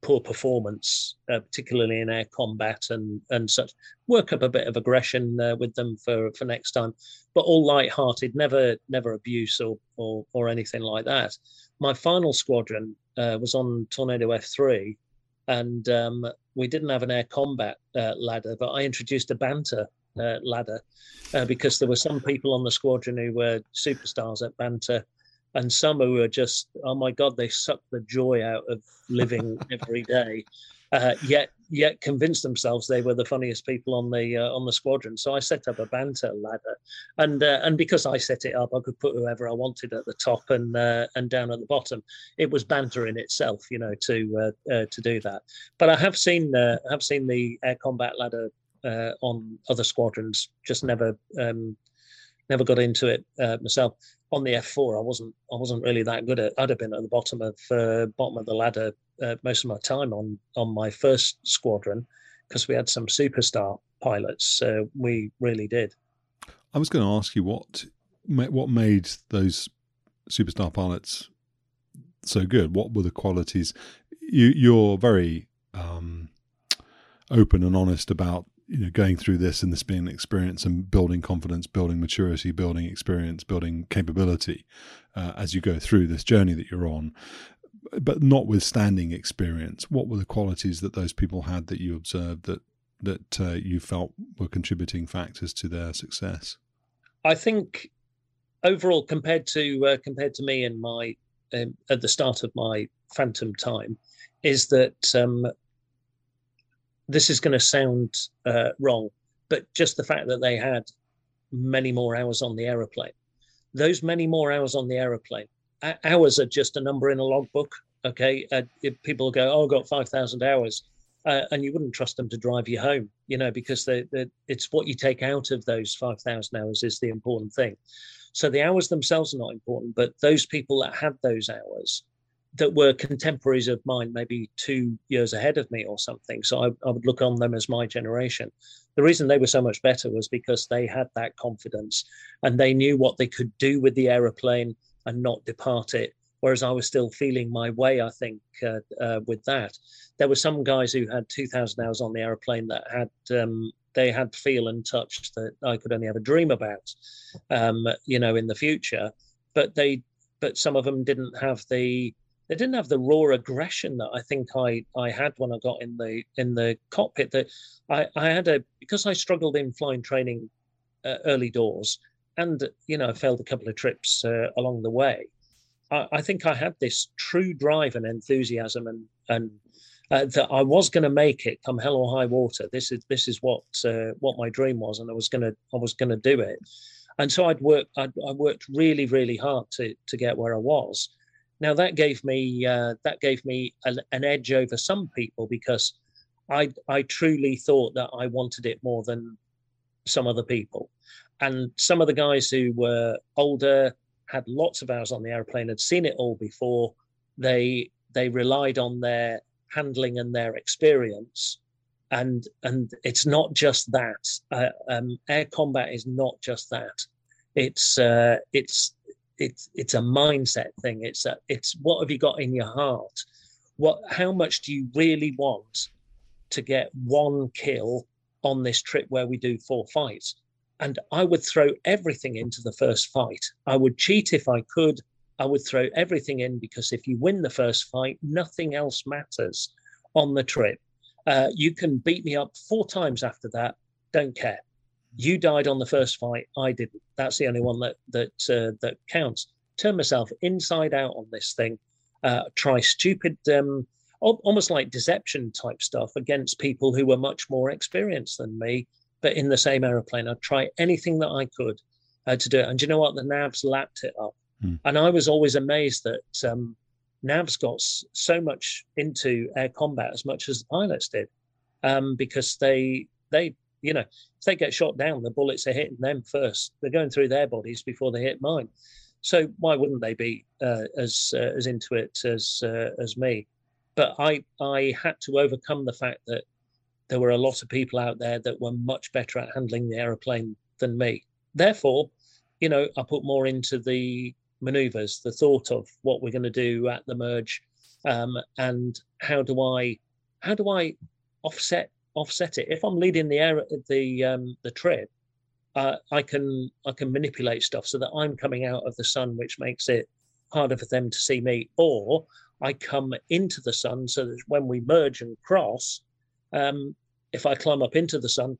poor performance, uh, particularly in air combat and and such. Work up a bit of aggression with them for for next time, but all light-hearted, never never abuse or or, or anything like that. My final squadron was on Tornado F3, and um, we didn't have an air combat uh, ladder, but I introduced a banter uh, ladder uh, because there were some people on the squadron who were superstars at banter, and some who were just, oh my god, they sucked the joy out of living [laughs] every day uh, yet yet convinced themselves they were the funniest people on the uh, on the squadron. So I set up a banter ladder, and uh, and because I set it up, I could put whoever I wanted at the top and uh, and down at the bottom. It was banter in itself, you know, to uh, uh, to do that. But I have seen I have seen the air combat ladder on other squadrons, just never. Um, never got into it uh, myself. On the F4, I wasn't I wasn't really that good at. I'd have been at the bottom of uh, bottom of the ladder uh, most of my time on on my first squadron because we had some superstar pilots. So we really did. I was going to ask you what what made those superstar pilots so good. What were the qualities? You you're very um, open and honest about you know going through this and this being an experience and building confidence, building maturity, building experience, building capability uh, as you go through this journey that you're on. But notwithstanding experience, what were the qualities that those people had that you observed that that uh, you felt were contributing factors to their success? I think overall, compared to uh, compared to me and my um, at the start of my phantom time, is that um, this is going to sound uh, wrong, but just the fact that they had many more hours on the aeroplane, those many more hours on the aeroplane, hours are just a number in a logbook. Okay, uh, people go, "Oh, I've got five thousand hours," uh, and you wouldn't trust them to drive you home, you know, because they, they, it's what you take out of those five thousand hours is the important thing. So the hours themselves are not important, but those people that had those hours that were contemporaries of mine, maybe two years ahead of me or something. So I, I, would look on them as my generation. The reason they were so much better was because they had that confidence and they knew what they could do with the aeroplane and not depart it. Whereas I was still feeling my way, I think, uh, uh, with that. There were some guys who had 2,000 hours on the aeroplane that had um, they had feel and touch that I could only ever dream about, um, you know, in the future. But they, but some of them didn't have the they didn't have the raw aggression that I think I I had when I got in the in the cockpit. That I I had a because I struggled in flying training uh, early doors, and you know I failed a couple of trips uh, along the way. I, I, think I had this true drive and enthusiasm and and uh, that I was going to make it come hell or high water. This is this is what uh, what my dream was, and I was gonna I was gonna do it. And so I'd worked I'd, I worked really really hard to to get where I was. Now that gave me uh, that gave me a, an edge over some people because I I truly thought that I wanted it more than some other people, and some of the guys who were older had lots of hours on the airplane, had seen it all before. They they relied on their handling and their experience, and and it's not just that. Uh, um, air combat is not just that. It's uh, it's it's it's a mindset thing. It's a it's what have you got in your heart? What how much do you really want to get one kill on this trip where we do four fights? And I would throw everything into the first fight. I would cheat if I could. I would throw everything in because if you win the first fight, nothing else matters on the trip. Uh, you can beat me up four times after that. Don't care. You died on the first fight. I didn't. That's the only one that that uh, that counts. Turn myself inside out on this thing. Uh, try stupid, um, almost like deception type stuff against people who were much more experienced than me, but in the same aeroplane. I'd try anything that I could uh, to do it. And you know what? The Navs lapped it up. Hmm. And I was always amazed that um, Navs got so much into air combat as much as the pilots did, um, because they they you know, if they get shot down, the bullets are hitting them first. They're going through their bodies before they hit mine. So why wouldn't they be uh, as uh, as into it as uh, as me? But I I had to overcome the fact that there were a lot of people out there that were much better at handling the aeroplane than me. Therefore, you know, I put more into the maneuvers, the thought of what we're going to do at the merge, um, and how do I how do I offset offset it. If I'm leading the air the um, the trip, uh, I can I can manipulate stuff so that I'm coming out of the sun, which makes it harder for them to see me, or I come into the sun so that when we merge and cross, um, if I climb up into the sun,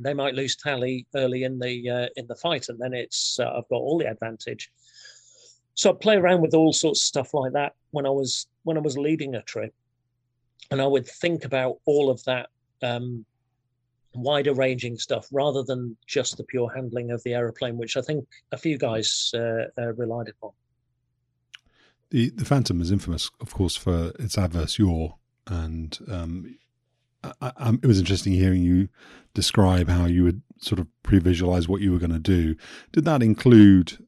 they might lose tally early in the uh, in the fight, and then it's uh, I've got all the advantage. So I play around with all sorts of stuff like that when I was when I was leading a trip, and I would think about all of that um, wider ranging stuff rather than just the pure handling of the aeroplane, which I think a few guys uh, uh, relied upon. The the Phantom is infamous, of course, for its adverse yaw, and um, I, I, it was interesting hearing you describe how you would sort of pre-visualize what you were going to do. Did that include,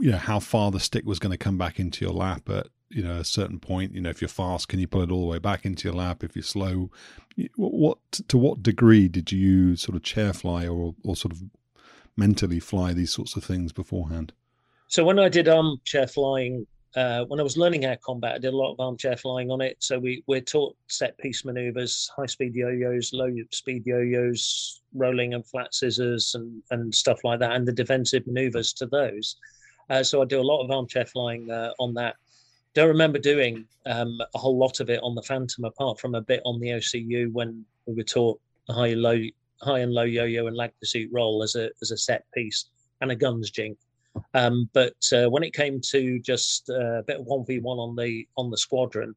you know, how far the stick was going to come back into your lap at you know a certain point? You know, if you're fast, can you pull it all the way back into your lap? If you're slow, what, to what degree did you sort of chair fly or or sort of mentally fly these sorts of things beforehand? So when I did armchair flying uh, when I was learning air combat, I did a lot of armchair flying on it. So we we're taught set piece maneuvers, high speed yo-yos, low speed yo-yos, rolling and flat scissors, and and stuff like that, and the defensive maneuvers to those. Uh, so I do a lot of armchair flying uh, on that. Don't remember doing um, a whole lot of it on the Phantom, apart from a bit on the OCU when we were taught high low high and low yo-yo and lag pursuit roll as a as a set piece and a guns jink. Um, but uh, when it came to just uh, a bit of one v one on the on the squadron,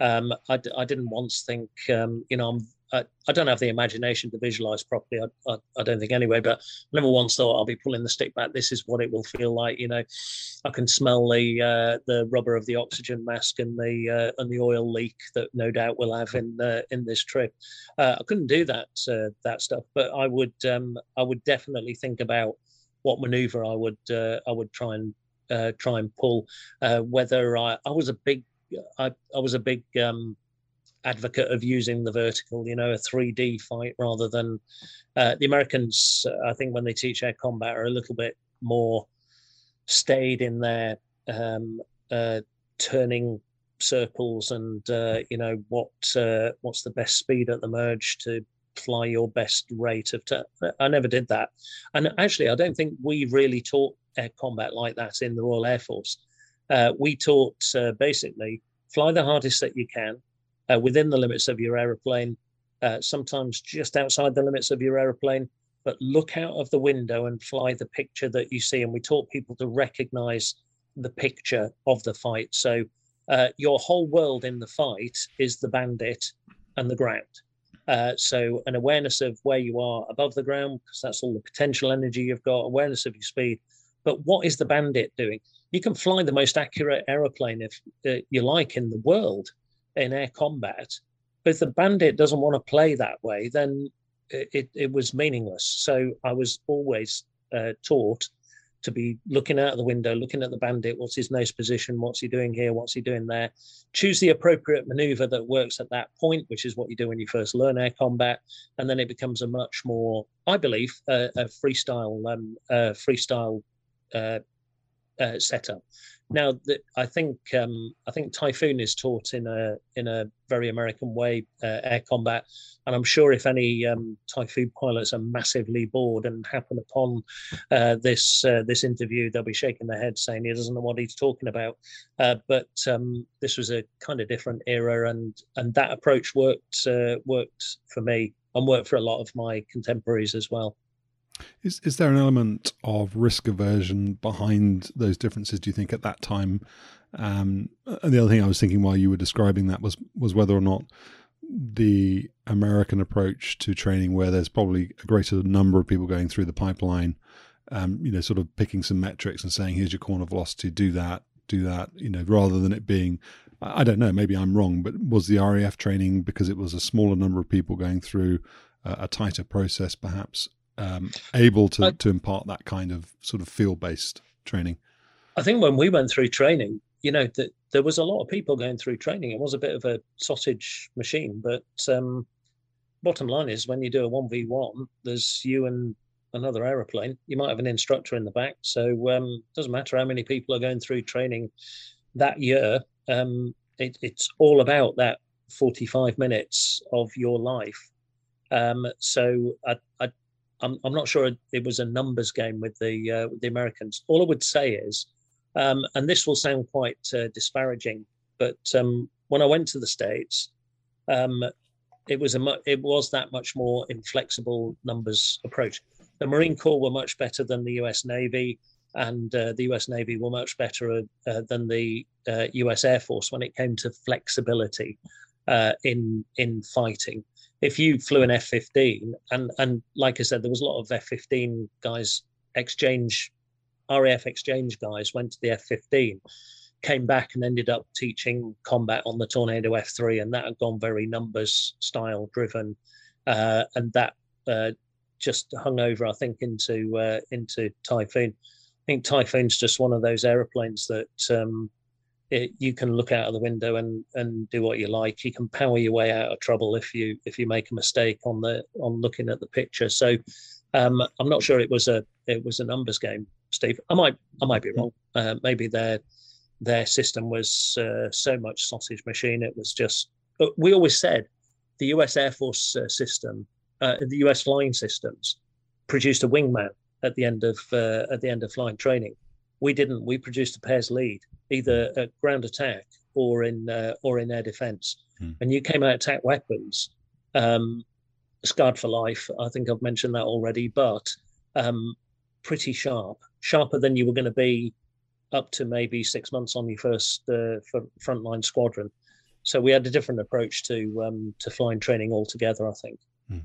um, I d- I didn't once think, um, you know, I'm, I, I don't have the imagination to visualize properly. I, I, I, don't think anyway, but never once thought I'll be pulling the stick back. This is what it will feel like. You know, I can smell the uh, the rubber of the oxygen mask and the uh, and the oil leak that no doubt we'll have in uh, in this trip. Uh, I couldn't do that uh, that stuff, but I would um, I would definitely think about what maneuver I would uh, I would try and try and pull. Whether I, I was a big I, I was a big um, advocate of using the vertical, you know, a 3D fight rather than uh, the Americans. I think when they teach air combat are a little bit more staid in their um, uh, turning circles and uh, you know what what's the best speed at the merge to fly your best rate of turn. I never did that. And actually, I don't think we really taught air combat like that in the Royal Air Force. Uh, we taught uh, basically fly the hardest that you can uh, within the limits of your aeroplane, uh, sometimes just outside the limits of your aeroplane, but look out of the window and fly the picture that you see. And we taught people to recognize the picture of the fight. So uh, your whole world in the fight is the bandit and the ground. Uh, so an awareness of where you are above the ground, because that's all the potential energy you've got, awareness of your speed. But what is the bandit doing? You can fly the most accurate aeroplane if uh, you like in the world in air combat. But if the bandit doesn't want to play that way, then it, it was meaningless. So I was always uh, taught to be looking out of the window, looking at the bandit. What's his nose position? What's he doing here? What's he doing there? Choose the appropriate maneuver that works at that point, which is what you do when you first learn air combat, and then it becomes a much more, I believe, uh, a freestyle, um, uh, freestyle uh, uh setup. Now, the, I think um, I think Typhoon is taught in a in a very American way, uh, air combat, and I'm sure if any um, Typhoon pilots are massively bored and happen upon uh, this uh, this interview, they'll be shaking their head saying he doesn't know what he's talking about. Uh, but um, this was a kind of different era, and and that approach worked uh, worked for me and worked for a lot of my contemporaries as well. Is is there an element of risk aversion behind those differences? Do you think at that time? Um, and the other thing I was thinking while you were describing that was was whether or not the American approach to training, where there's probably a greater number of people going through the pipeline, um, you know, sort of picking some metrics and saying, "Here's your corner velocity, do that, do that," you know, rather than it being I don't know, maybe I'm wrong, but was the RAF training because it was a smaller number of people going through a tighter process, perhaps um, able to, I, to impart that kind of sort of field based training? I think when we went through training, you know, that there was a lot of people going through training. It was a bit of a sausage machine, but um, bottom line is when you do a 1v1, there's you and another aeroplane. You might have an instructor in the back. So um, it doesn't matter how many people are going through training that year. Um, it, it's all about that 45 minutes of your life. Um, so I, I, I'm, I'm not sure it was a numbers game with the uh, with the Americans. All I would say is, um, and this will sound quite uh, disparaging, but um, when I went to the states, um, it was a mu- it was that much more inflexible numbers approach. The Marine Corps were much better than the U.S. Navy, and uh, the U.S. Navy were much better uh, than the U.S. Uh, Air Force when it came to flexibility uh, in in fighting if you flew an F-15, and and like I said, there was a lot of F-15 guys exchange, RAF exchange guys went to the F-15, came back and ended up teaching combat on the Tornado F3, and that had gone very numbers style driven, uh, and that uh, just hung over, I think, into uh, into Typhoon. I think Typhoon's just one of those aeroplanes that um, it, you can look out of the window and and do what you like. You can power your way out of trouble if you if you make a mistake on the on looking at the picture. So um, I'm not sure it was a it was a numbers game, Steve. I might I might be wrong. Uh, maybe their their system was uh, so much sausage machine. It was just. we always said the U.S. Air Force uh, system, uh, the U.S. flying systems, produced a wingman at the end of uh, at the end of flying training. We didn't. We produced a pairs lead, either at ground attack or in uh, or in air defence. Hmm. And you came out attack weapons. Um, scarred for life. I think I've mentioned that already, but um, pretty sharp, sharper than you were going to be up to maybe six months on your first uh, frontline squadron. So we had a different approach to um, to flying training altogether. I think. Hmm.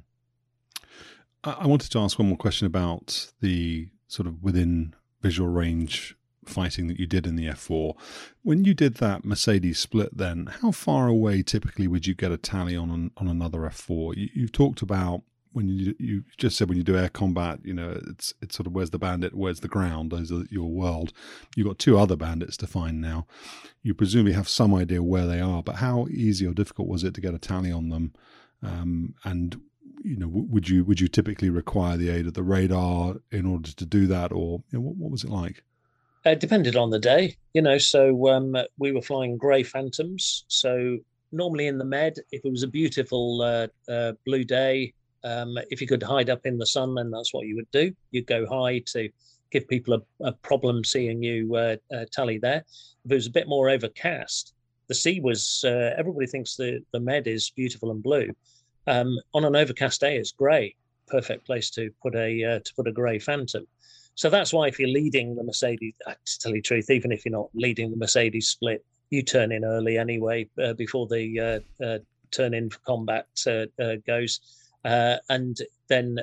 I wanted to ask one more question about the sort of within visual range fighting that you did in the F4. When you did that Mercedes split, then how far away typically would you get a tally on an, on another F4? You, have talked about when you you just said when you do air combat, you know it's it's sort of where's the bandit, where's the ground. Those are your world. You've got two other bandits to find now. You presumably have some idea where they are, but how easy or difficult was it to get a tally on them? Um, and you know, would you would you typically require the aid of the radar in order to do that, or you know, what, what was it like? It depended on the day, you know. So um, we were flying grey phantoms. So normally in the med, if it was a beautiful uh, uh, blue day, um, if you could hide up in the sun, then that's what you would do. You'd go high to give people a, a problem seeing you uh, uh, tally there. If it was a bit more overcast, the sea was. Uh, everybody thinks the the med is beautiful and blue. Um, on an overcast day, it's grey. Perfect place to put a uh, to put a grey phantom. So that's why if you're leading the Mercedes, uh, to tell you the truth, even if you're not leading the Mercedes split, you turn in early anyway uh, before the turn in for combat goes uh, and then,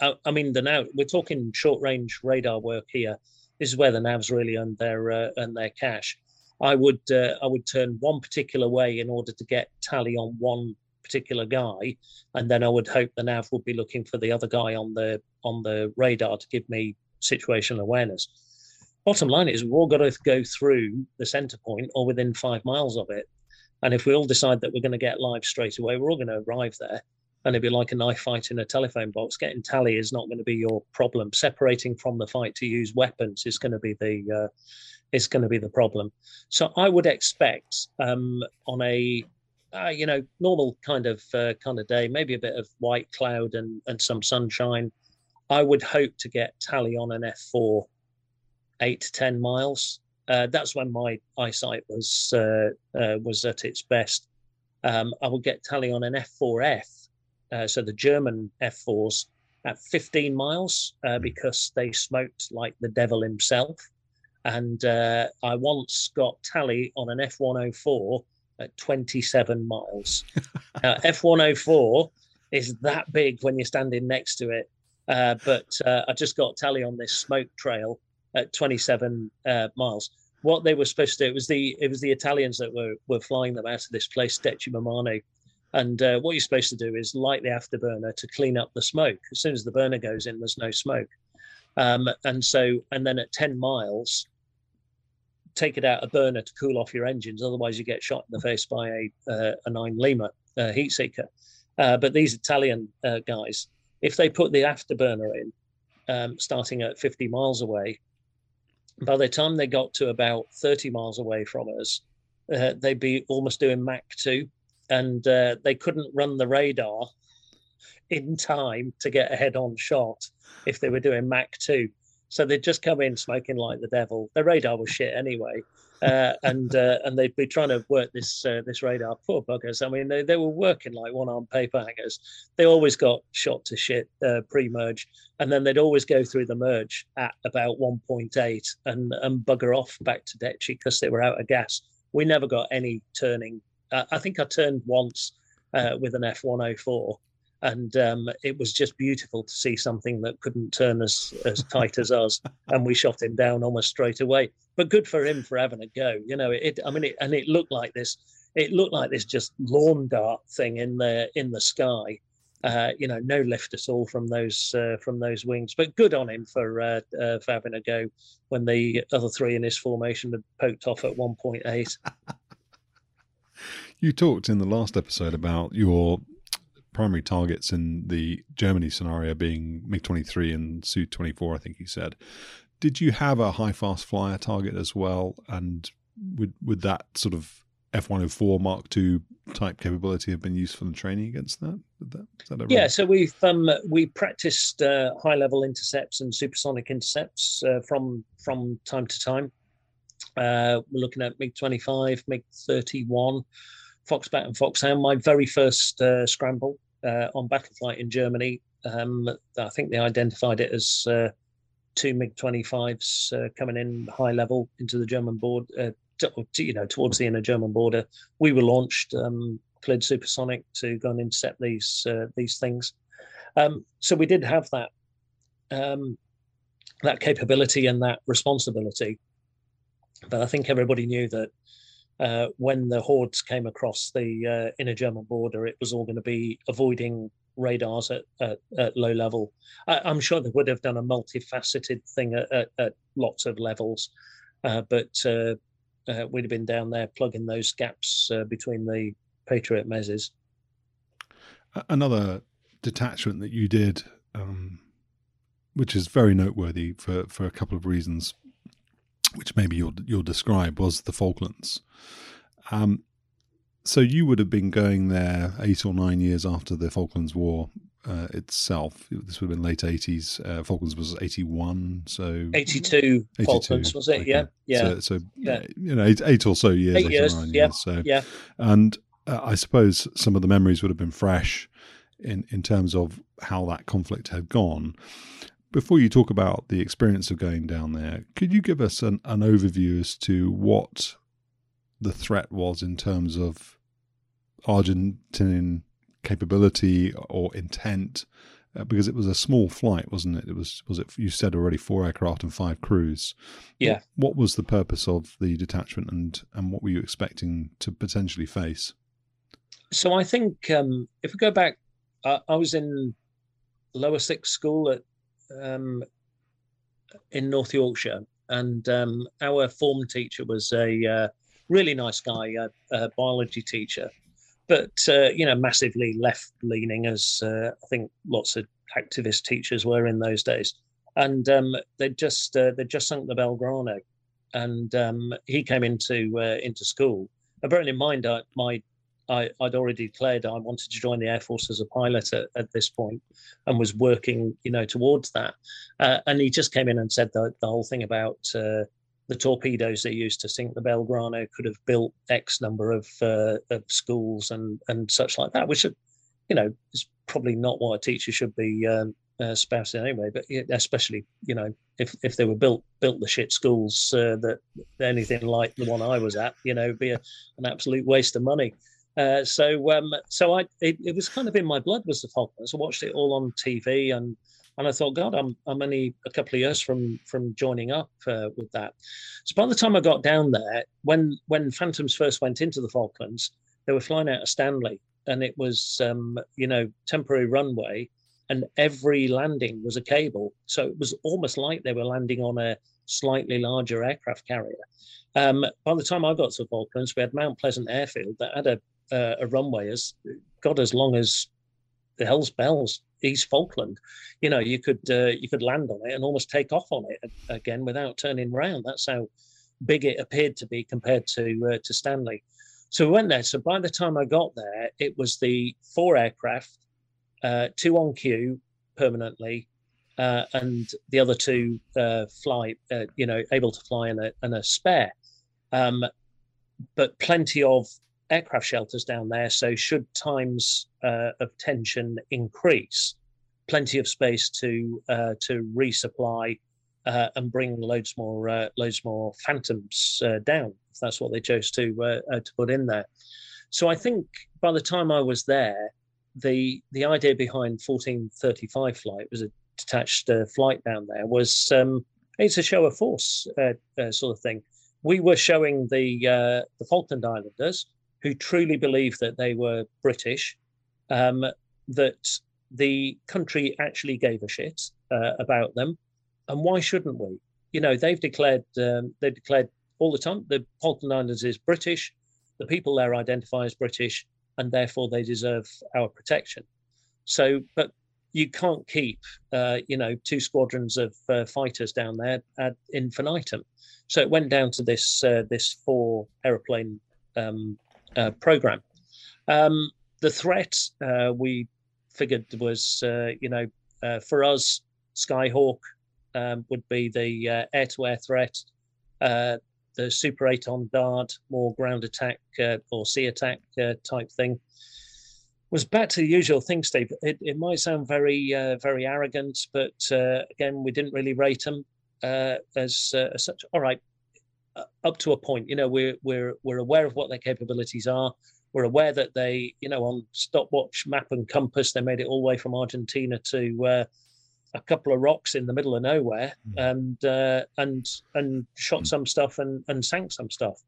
I, I, mean, the now we're talking short range radar work here. This is where the navs really earn their uh, earn their cash. I would uh, I would turn one particular way in order to get tally on one particular guy, and then I would hope the nav would be looking for the other guy on the on the radar to give me situational awareness. Bottom line is, we've all got to go through the center point or within five miles of it. And if we all decide that we're going to get live straight away, we're all going to arrive there and it'd be like a knife fight in a telephone box. Getting tally is not going to be your problem. Separating from the fight to use weapons is going to be the uh, is going to be the problem. So I would expect um, on a uh, you know normal kind of uh, kind of day, maybe a bit of white cloud and and some sunshine. I would hope to get tally on an F4 eight to ten miles. Uh, that's when my eyesight was uh, uh, was at its best. Um, I would get tally on an F4F uh, so the German F4s at 15 miles uh, hmm. because they smoked like the devil himself. And uh, I once got tally on an F104 at 27 miles. [laughs] F104 is that big when you're standing next to it. Uh, but uh, I just got tally on this smoke trail at 27 uh, miles. What they were supposed to do it was the it was the Italians that were were flying them out of this place, Decimomannu, and uh, what you're supposed to do is light the afterburner to clean up the smoke. As soon as the burner goes in, there's no smoke. Um, and so, and then at 10 miles, take it out a burner to cool off your engines. Otherwise, you get shot in the face by a, uh, a 9 Lima heat seeker. But these Italian guys, if they put the afterburner in, um, starting at 50 miles away, by the time they got to about 30 miles away from us, uh, they'd be almost doing Mach 2 and uh, they couldn't run the radar in time to get a head-on shot if they were doing Mach 2. So they'd just come in smoking like the devil. The radar was shit anyway, uh, and uh, and they'd be trying to work this uh, this radar. Poor buggers. I mean, they, they were working like one-armed paper hangers. They always got shot to shit uh, pre-merge, and then they'd always go through the merge at about 1.8 and and bugger off back to Deci because they were out of gas. We never got any turning uh, I think I turned once uh, with an F104, and um, it was just beautiful to see something that couldn't turn as as tight as us, [laughs] and we shot him down almost straight away. But good for him for having a go. You know, it. I mean, it, and it looked like this. It looked like this just lawn dart thing in the in the sky. Uh, you know, no lift at all from those uh, from those wings. But good on him for uh, uh for having a go when the other three in his formation had poked off at one point eight. [laughs] you talked in the last episode about your primary targets in the Germany scenario being MiG 23 and Su 24, I think you said. Did you have a high fast flyer target as well? And would, would that sort of F 104 Mach 2 type capability have been used for the training against that? that, that yeah, so we've um, we practiced uh, high level intercepts and supersonic intercepts uh, from from time to time. Uh, we're looking at MiG 25, MiG 31, Foxbat and Foxhound. My very first uh, scramble uh, on Battleflight in Germany. Um, I think they identified it as uh, two MiG 25s uh, coming in high level into the German border, uh, to, you know, towards the inner German border. We were launched, um, cleared supersonic to go and intercept these uh, these things. Um, so we did have that um, that capability and that responsibility. But I think everybody knew that uh, when the hordes came across the uh, inner German border, it was all going to be avoiding radars at, at, at low level. I, am sure they would have done a multifaceted thing at, at, at lots of levels, uh, but uh, uh, we'd have been down there plugging those gaps uh, between the Patriot mezzes. Another detachment that you did, um, which is very noteworthy for, for a couple of reasons which maybe you'll you'll describe, was the Falklands. Um, so you would have been going there eight or nine years after the Falklands War uh, itself. This would have been late eighties. Uh, Falklands was eighty one, so 82, 82 Falklands was it? Okay. Yeah, yeah. So, so yeah. you know, eight, eight, or so years, eight, years, or yeah, years. So yeah, and uh, I suppose some of the memories would have been fresh in in terms of how that conflict had gone. Before you talk about the experience of going down there, could you give us an, an overview as to what the threat was in terms of Argentinian capability or intent? Uh, because it was a small flight, wasn't it? It was was it you said already four aircraft and five crews. Yeah. What, was the purpose of the detachment and and what were you expecting to potentially face? So I think um, if we go back, uh, I was in lower sixth school at um, in North Yorkshire, and um, our form teacher was a uh, really nice guy, a, a biology teacher, but uh, you know, massively left-leaning, as uh, I think lots of activist teachers were in those days. And um, they just uh, they just sunk the Belgrano, and um, he came into uh, into school. And bearing in mind, my I, would already declared I wanted to join the Air Force as a pilot at, at this point and was working, you know, towards that. Uh, and he just came in and said the, the whole thing about uh, the torpedoes they used to sink the Belgrano could have built X number of, uh, of schools and, and such like that, which, you know, is probably not what a teacher should be um, uh, anyway. But especially, you know, if, if they were built built the shit schools uh, that anything like the one I was at, you know, would be a, an absolute waste of money. Uh, so um, so I it, it, was kind of in my blood was the Falklands. I watched it all on TV and and I thought, God, I'm I'm only a couple of years from from joining up uh, with that. So by the time I got down there, when when Phantoms first went into the Falklands, they were flying out of Stanley, and it was um, you know temporary runway, and every landing was a cable. So it was almost like they were landing on a slightly larger aircraft carrier. Um, by the time I got to the Falklands, we had Mount Pleasant Airfield that had a uh, a runway as got as long as the hell's bells East Falkland. You know, you could uh, you could land on it and almost take off on it again without turning around. That's how big it appeared to be compared to uh, to Stanley. So we went there. So by the time I got there, it was the four aircraft, uh, two on Q permanently, uh, and the other two uh, fly, uh, you know, able to fly in a, in a spare. Um, but plenty of aircraft shelters down there. So, should times uh, of tension increase, plenty of space to uh, to resupply uh, and bring loads more uh, loads more phantoms uh, down. If that's what they chose to uh, to put in there. So, I think by the time I was there, the the idea behind 1435 flight was a detached flight down there was um, it's a show of force sort of thing. We were showing the the Falkland Islanders who truly believed that they were British, um, that the country actually gave a shit uh, about them, and why shouldn't we? You know, they've declared um, they've declared all the time the Falkland Islands is British, the people there identify as British, and therefore they deserve our protection. So, but you can't keep, uh, you know, two squadrons of uh, fighters down there ad infinitum. So it went down to this uh, this four aeroplane um, uh, program. Um, the threat uh, we figured was, uh, you know, for us, Skyhawk um, would be the air-to-air threat. the Super Étendard, more ground attack or sea attack type thing was back to the usual thing, Steve. It, it might sound very, uh, very arrogant, but uh, again, we didn't really rate them uh, as, uh, as, such. All right, uh, up to a point. You know, we're we're we're aware of what their capabilities are. We're aware that they, you know, on stopwatch, map, and compass, they made it all the way from Argentina to uh, a couple of rocks in the middle of nowhere, mm. and and and shot mm. some stuff and and sank some stuff.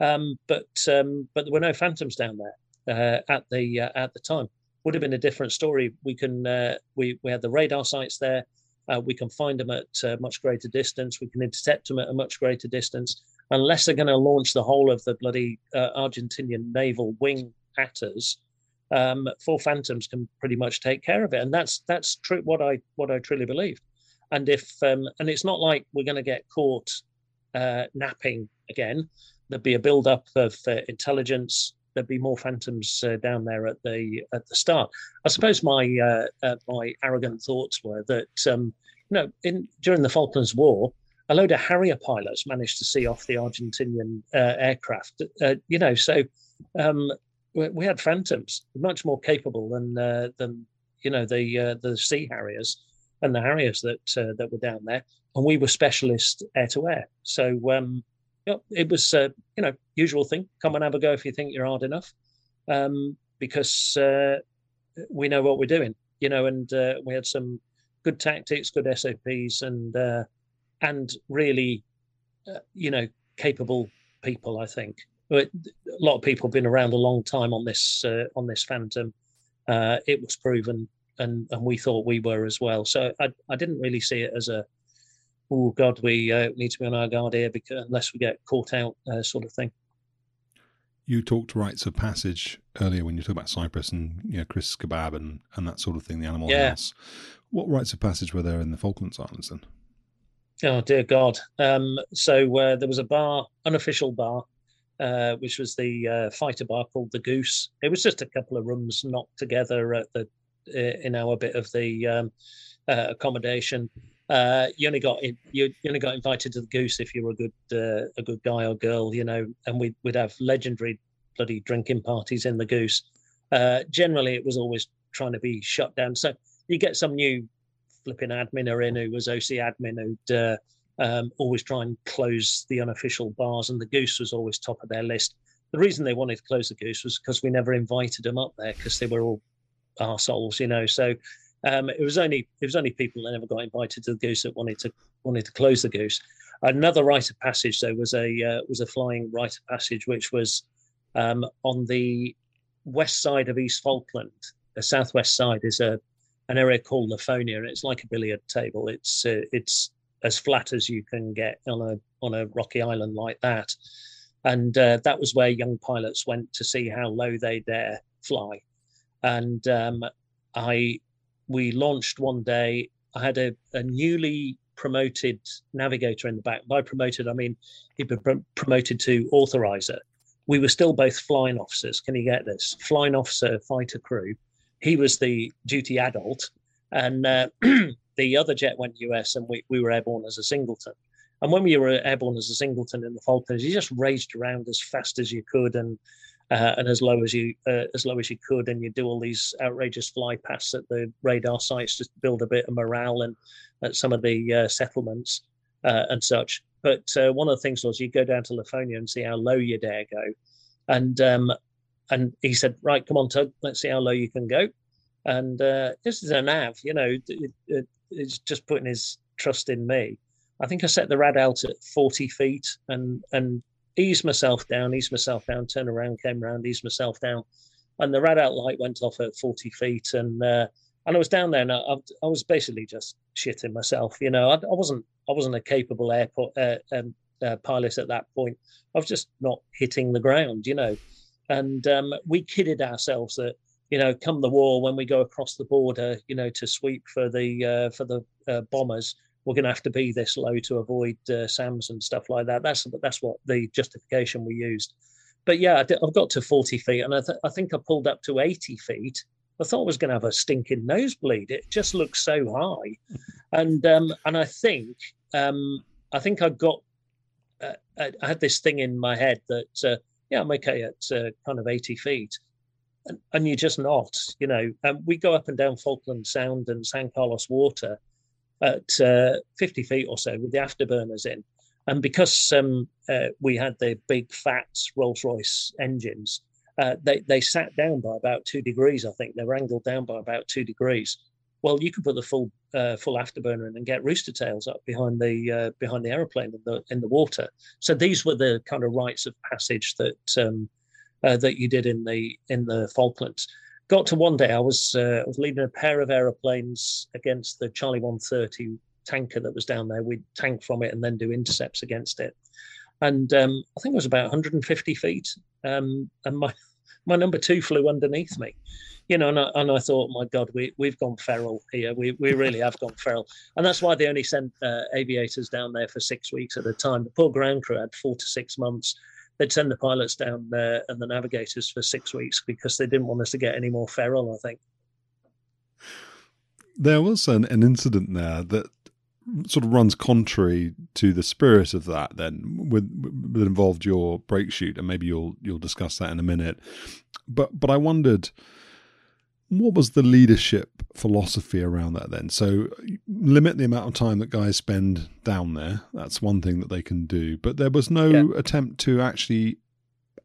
Um, but um, but there were no phantoms down there uh, at the uh, at the time. Would have been a different story. We can uh, we we had the radar sites there. Uh, we can find them at a much greater distance. We can intercept them at a much greater distance. Unless they're going to launch the whole of the bloody uh, Argentinian naval wing at us, um, four Phantoms can pretty much take care of it. And that's that's true. What I what I truly believe. And if um, and it's not like we're going to get caught uh, napping again. There'd be a build up of intelligence there'd be more phantoms uh, down there at the at the start. I suppose my uh, uh, my arrogant thoughts were that um, you know in during the Falklands War, a load of Harrier pilots managed to see off the Argentinian uh, aircraft. Uh, you know, so um, we, we, had phantoms much more capable than than you know the the Sea Harriers and the Harriers that that were down there, and we were specialist air to air. So um, yeah, it was uh, you know usual thing. Come and have a go if you think you're hard enough, um, because uh, we know what we're doing. You know, and uh, we had some good tactics, good SOPs, and uh, and really, uh, you know, capable people. I think a lot of people have been around a long time on this uh, on this Phantom. it was proven, and and we thought we were as well. So I I didn't really see it as a oh God, we uh, need to be on our guard here because unless we get caught out, uh, sort of thing. You talked rites of passage earlier when you talked about Cyprus and you know Chris Kebab and, and that sort of thing, the Animal yeah. House. What rites of passage were there in the Falklands Islands then? Oh dear God! Um, so uh, there was a bar, unofficial bar, uh, which was the uh, fighter bar called the Goose. It was just a couple of rooms knocked together at the uh, in our bit of the um, uh, accommodation uh, you only got in, you, you, only got invited to the goose if you were a good uh, a good guy or girl, you know. And we'd we'd have legendary bloody drinking parties in the goose. Uh, generally, it was always trying to be shut down. So you get some new flipping admin or in who was OC admin who'd uh, um, always try and close the unofficial bars, and the goose was always top of their list. The reason they wanted to close the goose was because we never invited them up there because they were all arseholes, you know. So um, it was only it was only people that never got invited to the goose that wanted to wanted to close the goose. Another rite of passage though was a uh, was a flying rite of passage, which was um, on the west side of East Falkland. The southwest side is a an area called Lafonia, and it's like a billiard table. It's uh, it's as flat as you can get on a on a rocky island like that. And uh, that was where young pilots went to see how low they dare fly. And um, I we launched one day. I had a, a newly promoted navigator in the back. By promoted, I mean he'd been promoted to authorizer. We were still both flying officers. Can you get this? Flying officer, fighter crew. He was the duty adult, and uh, [clears throat] the other jet went US, and we, we were airborne as a singleton. And when we were airborne as a singleton in the Falklands, you just raged around as fast as you could and uh, and as low as you uh, as low as you could, and you do all these outrageous fly pasts at the radar sites to build a bit of morale and at some of the uh, settlements uh, and such. But uh, one of the things was you go down to Lafonia and see how low you dare go, and um, and he said, right, come on, Tug, let's see how low you can go. And uh, this is a nav, you know, it, it, it's just putting his trust in me. I think I set the rad alt at 40 feet and and eased myself down, eased myself down, turn around, came around, eased myself down. And the rad alt light went off at 40 feet. And uh, and I was down there and I, I was basically just shitting myself. You know, I, I wasn't I wasn't a capable airport uh, um, uh, pilot at that point. I was just not hitting the ground, you know. And um, we kidded ourselves that you know, come the war, when we go across the border, you know, to sweep for the uh, for the uh, bombers, we're going to have to be this low to avoid uh, SAMs and stuff like that. That's that's what the justification we used. But yeah, I've got to 40 feet, and I, th- I think I pulled up to 80 feet. I thought I was going to have a stinking nosebleed. It just looks so high, and um, and I think um, I think I got uh, I had this thing in my head that uh, yeah I'm okay at uh, kind of 80 feet, and, and, you're just not. You know, um, we go up and down Falkland Sound and San Carlos Water at uh, 50 feet or so with the afterburners in, and because um, uh, we had the big fat Rolls Royce engines, uh, they they sat down by about two degrees. I think they were angled down by about two degrees. Well, you could put the full uh, full afterburner in and get rooster tails up behind the uh, behind the aeroplane in the in the water. So these were the kind of rites of passage that um, uh, that you did in the in the Falklands. Got to one day, I was uh, was leading a pair of aeroplanes against the Charlie 130 tanker that was down there. We'd tank from it and then do intercepts against it. And um, I think it was about 150 feet. Um, and my [laughs] my number two flew underneath me you know, and I, and I thought, my God, we we've gone feral here. We we really have gone feral, and that's why they only sent uh, aviators down there for six weeks at a time. The poor ground crew had four to six months they'd send the pilots down there and the navigators for six weeks because they didn't want us to get any more feral, I think. There was an, an incident there that sort of runs contrary to the spirit of that then with that involved your brake chute and maybe you'll you'll discuss that in a minute but but i wondered what was the leadership philosophy around that then? So, limit the amount of time that guys spend down there. That's one thing that they can do. But there was no yeah. attempt to actually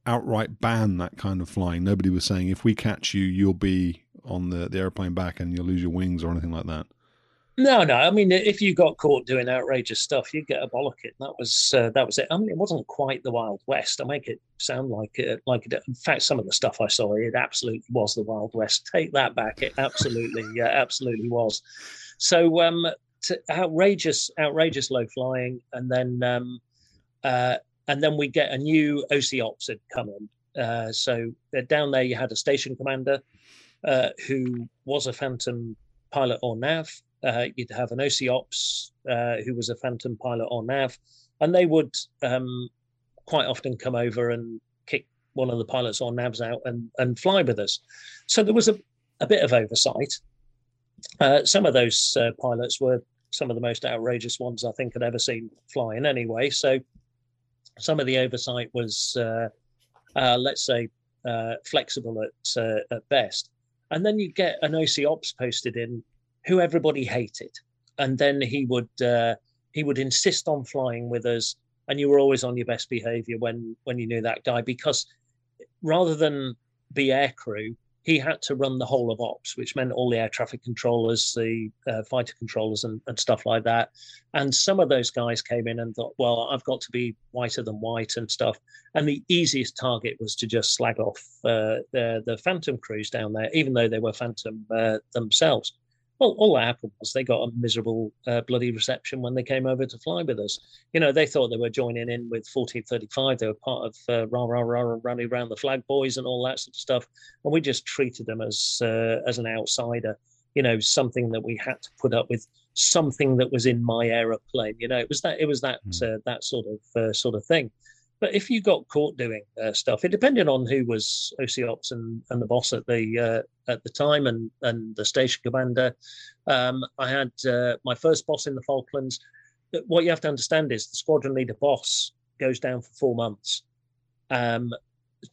outright ban that kind of flying. Nobody was saying, if we catch you, you'll be on the, the airplane back and you'll lose your wings or anything like that. No, no. I mean, if you got caught doing outrageous stuff, you'd get a bollocking. That was uh, that was it. I mean, it wasn't quite the Wild West. I make it sound like it, like it. In fact, some of the stuff I saw, it absolutely was the Wild West. Take that back. It absolutely, [laughs] yeah, absolutely was. So, um, outrageous, outrageous low flying, and then, um, uh, and then we get a new OC ops had come in. Uh, so uh, down there, you had a station commander uh, who was a Phantom pilot or nav uh, you'd have an OC Ops uh, who was a Phantom pilot or nav, and they would um, quite often come over and kick one of the pilots or navs out and, and fly with us. So there was a, a bit of oversight. Uh, some of those uh, pilots were some of the most outrageous ones I think I'd ever seen flying anyway. So some of the oversight was, uh, uh, let's say, flexible at, at best. And then you get an OC Ops posted in who everybody hated, and then he would uh, he would insist on flying with us, and you were always on your best behaviour when when you knew that guy because rather than be aircrew, he had to run the whole of ops, which meant all the air traffic controllers, the uh, fighter controllers, and, and, stuff like that. And some of those guys came in and thought, well, I've got to be whiter than white and stuff. And the easiest target was to just slag off uh, the, the Phantom crews down there, even though they were Phantom uh, themselves well, all that happened was they got a miserable uh, bloody reception when they came over to fly with us. You know, they thought they were joining in with 1435. They were part of uh, rah rah rah running around the flag boys and all that sort of stuff, and we just treated them as uh, as an outsider. You know, something that we had to put up with, something that was in my aeroplane. You know, it was that it was that mm. that sort of uh, sort of thing. But if you got caught doing uh, stuff, it depended on who was OC Ops and, and the boss at the uh, at the time and and the station commander. Um, I had uh, my first boss in the Falklands. What you have to understand is the squadron leader boss goes down for four months um,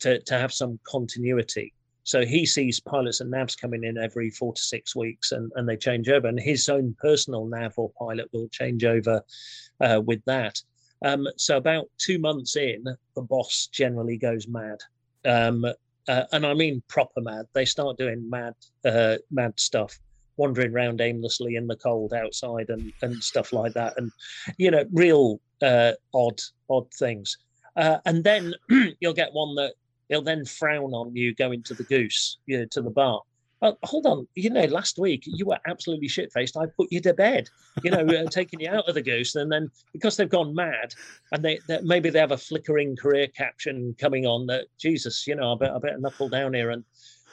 to to have some continuity. So he sees pilots and navs coming in every four to six weeks, and, and they change over. And his own personal nav or pilot will change over uh, with that. Um, so about two months in, the boss generally goes mad. Um, uh, and I mean proper mad. They start doing mad, uh, mad stuff, wandering around aimlessly in the cold outside and and stuff like that, and you know, real uh, odd, odd things. Uh, and then [clears throat] you'll get one that he'll then frown on you going to the goose, you know, to the bar. Oh, hold on, you know, last week you were absolutely shit faced. I put you to bed, you know, uh, [laughs] taking you out of the goose, and then because they've gone mad, and they, maybe they have a flickering career caption coming on that Jesus, you know, I better, I better knuckle down here and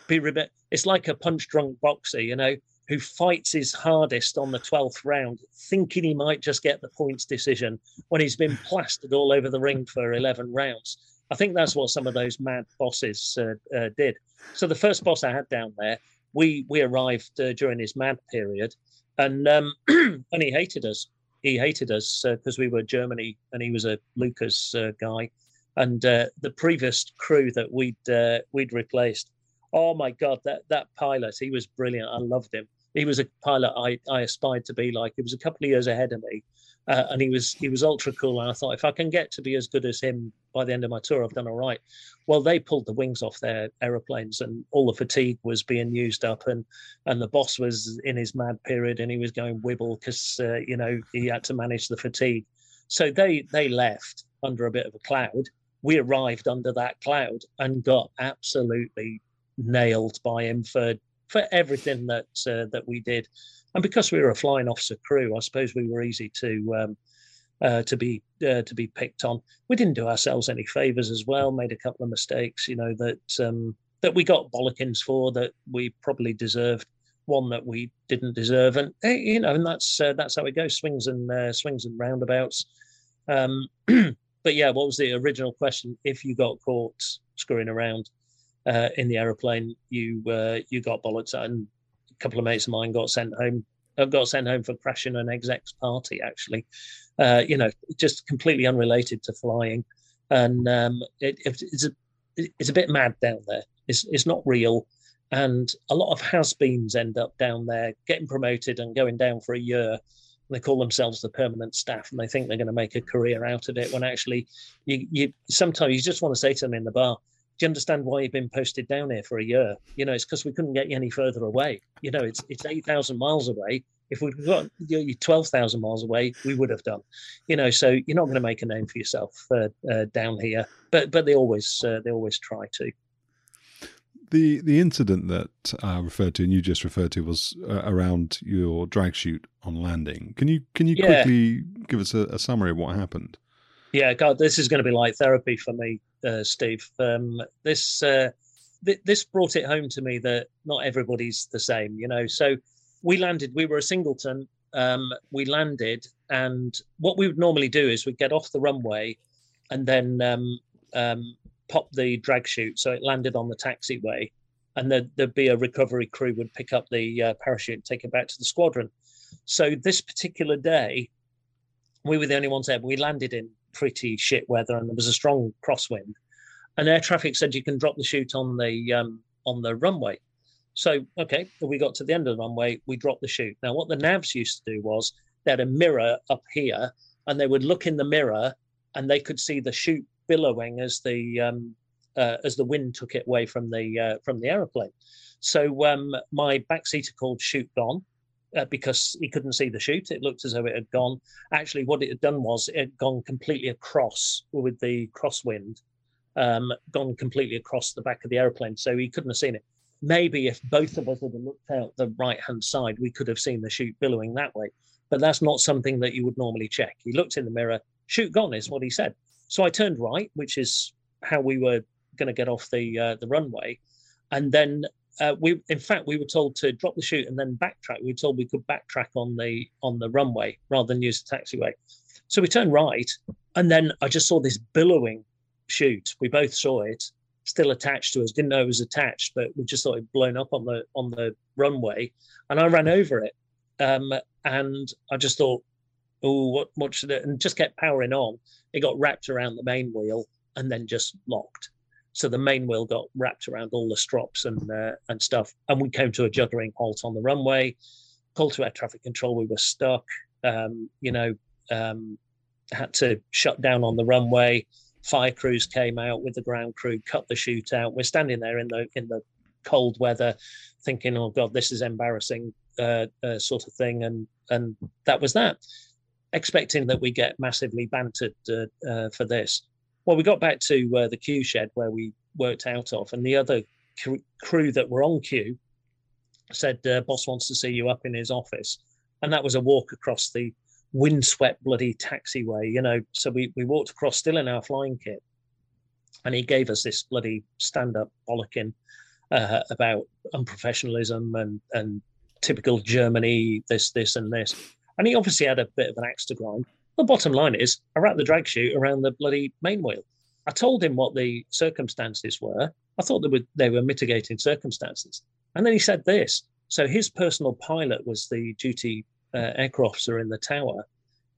be bit. It's like a punch drunk boxer, you know, who fights his hardest on the twelfth round, thinking he might just get the points decision when he's been plastered all over the ring for eleven rounds. I think that's what some of those mad bosses uh, uh, did. So the first boss I had down there we we arrived uh, during his mad period, and um, [clears throat] and he hated us. He hated us because uh, we were Germany, and he was a Leuchars uh, guy. And uh, the previous crew that we'd uh, we'd replaced, oh my god, that that pilot, he was brilliant. I loved him. He was a pilot I I aspired to be like. He was a couple of years ahead of me, uh, and he was he was ultra cool. And I thought if I can get to be as good as him by the end of my tour, I've done all right. Well, they pulled the wings off their aeroplanes, and all the fatigue was being used up, and and the boss was in his mad period, and he was going wibble because uh, you know he had to manage the fatigue. So they they left under a bit of a cloud. We arrived under that cloud and got absolutely nailed by him for for everything that uh, that we did and because we were a flying officer crew, I suppose we were easy to um, uh, to be uh, to be picked on. We didn't do ourselves any favors as well. Made a couple of mistakes, you know that um, that we got bollockins for that we probably deserved. One that we didn't deserve, and eh, you know, and that's uh, that's how it goes. Swings and uh, swings and roundabouts. Um, [clears throat] but yeah, what was the original question? If you got caught screwing around uh, in the aeroplane, you uh, you got bollocks, and a couple of mates of mine got sent home. Uh, got sent home for crashing an exec's party. Actually, uh, you know, just completely unrelated to flying, and um, it, it's a it's a bit mad down there. It's it's not real, and a lot of has-beens end up down there getting promoted and going down for a year. They call themselves the permanent staff, and they think they're going to make a career out of it. When actually, you you sometimes you just want to say to them in the bar, do you understand why you've been posted down here for a year? You know, it's because we couldn't get you any further away. You know, it's it's eight thousand miles away. If we'd got you twelve thousand miles away, we would have done. You know, so you're not going to make a name for yourself uh, uh, down here. But but they always uh, they always try to. The the incident that I referred to and you just referred to was uh, around your drag chute on landing. Can you can you yeah. quickly give us a, a summary of what happened? Yeah, God, this is going to be like therapy for me, uh, Steve. Um, this uh, th- this brought it home to me that not everybody's the same, you know. So we landed. We were a singleton. Um, we landed, and what we would normally do is we'd get off the runway, and then um, um, pop the drag chute, so it landed on the taxiway, and there'd, there'd be a recovery crew would pick up the uh, parachute and take it back to the squadron. So this particular day, we were the only ones there. We landed in pretty shit weather and there was a strong crosswind. And air traffic said you can drop the chute on the um, on the runway. So okay, we got to the end of the runway, we dropped the chute. Now what the navs used to do was they had a mirror up here, and they would look in the mirror, and they could see the chute billowing as the um, uh, as the wind took it away from the uh, from the aeroplane. So um, my backseater called chute gone uh, because he couldn't see the chute. It looked as though it had gone. Actually, what it had done was it had gone completely across with the crosswind, um, gone completely across the back of the aeroplane. So he couldn't have seen it. Maybe if both of us had looked out the right hand side, we could have seen the chute billowing that way. But that's not something that you would normally check. He looked in the mirror, chute gone is what he said. So I turned right, which is how we were going to get off the uh, the runway, and then uh, we in fact we were told to drop the chute and then backtrack. We were told we could backtrack on the on the runway rather than use the taxiway. So we turned right, and then I just saw this billowing chute. We both saw it still attached to us. Didn't know it was attached, but we just thought it blown up on the on the runway, and I ran over it. Um, and I just thought, oh, what what should it? And just kept powering on. It got wrapped around the main wheel and then just locked. So the main wheel got wrapped around all the strops and uh, and stuff, and we came to a juddering halt on the runway. Called to air traffic control. We were stuck. Um, you know, um, had to shut down on the runway. fire crews came out with the ground crew, cut the chute out. We're standing there in the in the cold weather, thinking, "Oh God, this is embarrassing," uh, uh, sort of thing, and and that was that. Expecting that we get massively bantered uh, uh for this. Well, we got back to uh, the Q shed where we worked out of, and the other cr- crew that were on Q said, uh, "Boss wants to see you up in his office," and that was a walk across the windswept bloody taxiway, you know. So we, we walked across still in our flying kit. And he gave us this bloody stand up bollocking uh, about unprofessionalism and, and typical Germany, this, this, and this. And he obviously had a bit of an axe to grind. The bottom line is, I wrapped the drag chute around the bloody main wheel. I told him what the circumstances were. I thought they were, they were mitigating circumstances. And then he said this. So his personal pilot was the duty uh, aircraft officer in the tower.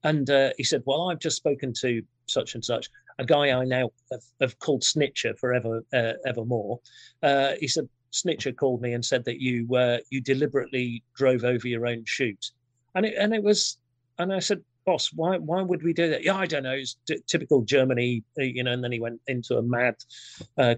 And uh, he said, Well, I've just spoken to such and such, a guy I now have, have called Snitcher forever, uh, evermore. Uh, he said, Snitcher called me and said that you uh, you deliberately drove over your own chute. And it, and it was, and I said, Boss, why why would we do that? Yeah, I don't know. It's t- typical Germany, uh, you know. And then he went into a mad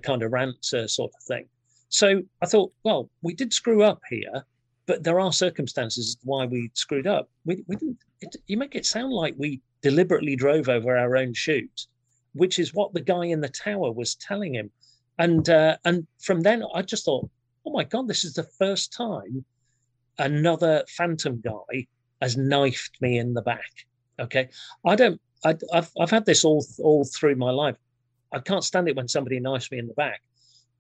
kind of rant sort of thing. So I thought, well, we did screw up here, but there are circumstances why we screwed up. We, we didn't. It, you make it sound like we deliberately drove over our own chute, which is what the guy in the tower was telling him. And uh, and from then, I just thought, oh my god, this is the first time another phantom guy has knifed me in the back. Okay, I don't. I, have I've had this all all through my life. I can't stand it when somebody knifes me in the back.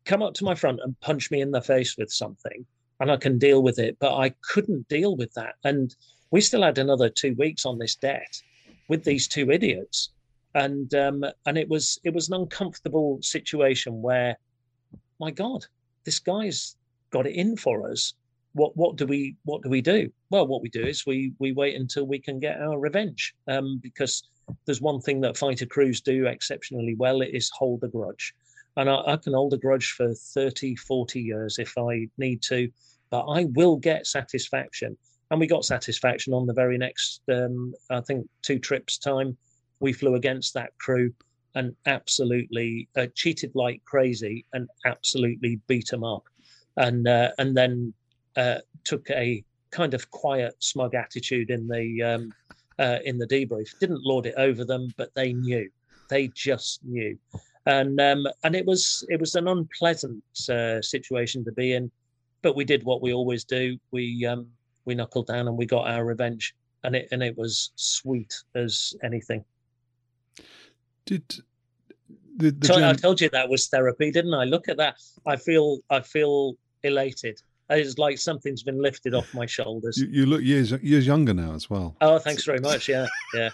Come up to my front and punch me in the face with something and I can deal with it. But I couldn't deal with that. And we still had another two weeks on this det with these two idiots. And um, and it was it was an uncomfortable situation where, my God, this guy's got it in for us. What what do we what do we do? Well, what we do is we we wait until we can get our revenge. Um, because there's one thing that fighter crews do exceptionally well it is hold a grudge and I, I, can hold a grudge for 30 40 years if i need to but I will get satisfaction. And we got satisfaction on the very next, um, I think, two trips time. We flew against that crew and absolutely uh, cheated like crazy and absolutely beat them up. And uh, and then uh, took a kind of quiet, smug attitude in the um, uh, in the debrief. Didn't lord it over them, but they knew. They just knew, and um, and it was it was an unpleasant uh, situation to be in but we did what we always do. We um, we knuckled down and we got our revenge, and it and it was sweet as anything. Did the, the so gen- I told you that was therapy, didn't I? Look at that. I feel I feel elated. It's like something's been lifted off my shoulders. You, you look years years younger now as well. Oh, thanks very much. Yeah, yeah.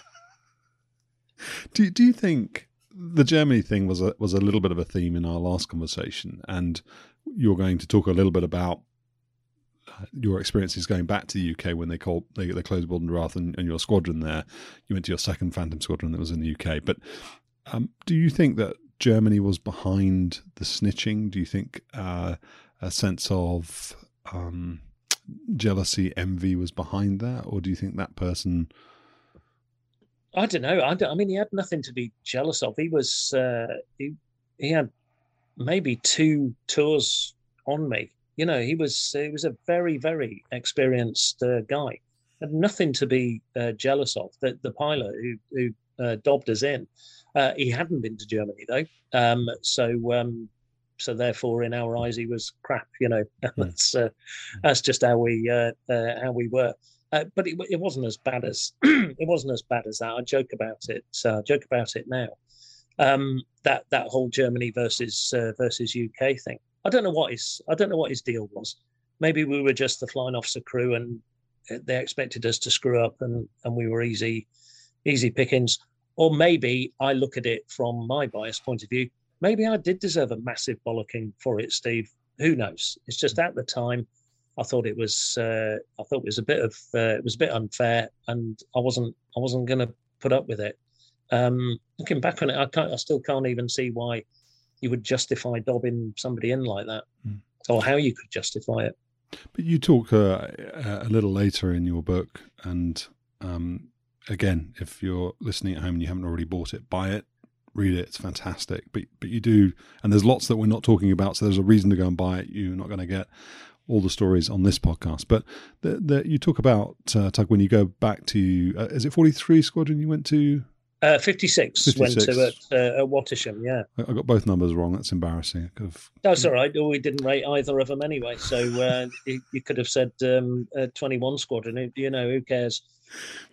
[laughs] do Do you think the Germany thing was a was a little bit of a theme in our last conversation, and you're going to talk a little bit about uh, your experiences going back to the UK when they called they, they closed Wildenrath and, and, your squadron there. You went to your second Phantom squadron that was in the UK. But um, do you think that Germany was behind the snitching? Do you think uh, a sense of um, jealousy, envy was behind that, or do you think that person? I don't know. I, don't, I mean, he had nothing to be jealous of. He was uh, he he had maybe two tours on me. You know, he was he was a very very experienced uh, guy. Had nothing to be uh, jealous of. The the pilot who who uh, dobbed us in, uh, he hadn't been to Germany though. Um, so um, so therefore, in our eyes, he was crap. You know, [laughs] hmm. that's uh, that's just how we uh, how we were. but it, it wasn't as bad as [clears throat] it wasn't as bad as that. I joke about it. I joke about it now um, that that whole Germany versus uh, versus UK thing. I don't know what his I don't know what his deal was. Maybe we were just the flying officer crew, and they expected us to screw up, and and we were easy easy pickings. Or maybe I look at it from my biased point of view. Maybe I did deserve a massive bollocking for it, Steve. Who knows? It's just at the time, I thought it was uh, I thought it was a bit of uh, it was a bit unfair, and I wasn't I wasn't going to put up with it. Um, looking back on it, I can't. I still can't even see why you would justify dobbing somebody in like that, mm. or how you could justify it. But you talk uh, a little later in your book, and um, again, if you're listening at home and you haven't already bought it, buy it, read it; it's fantastic. But but you do, and there's lots that we're not talking about. So there's a reason to go and buy it. You're not going to get all the stories on this podcast. But the, the, you talk about uh, Tug when you go back to uh, is it 43 Squadron you went to? Uh, 56, 56, went to at, uh, at Wattisham, yeah. I got both numbers wrong. That's embarrassing. Have... That's all right. We didn't rate either of them anyway. So uh, [laughs] you, you, could have said um, uh, 21 Squadron. Do you know, who cares?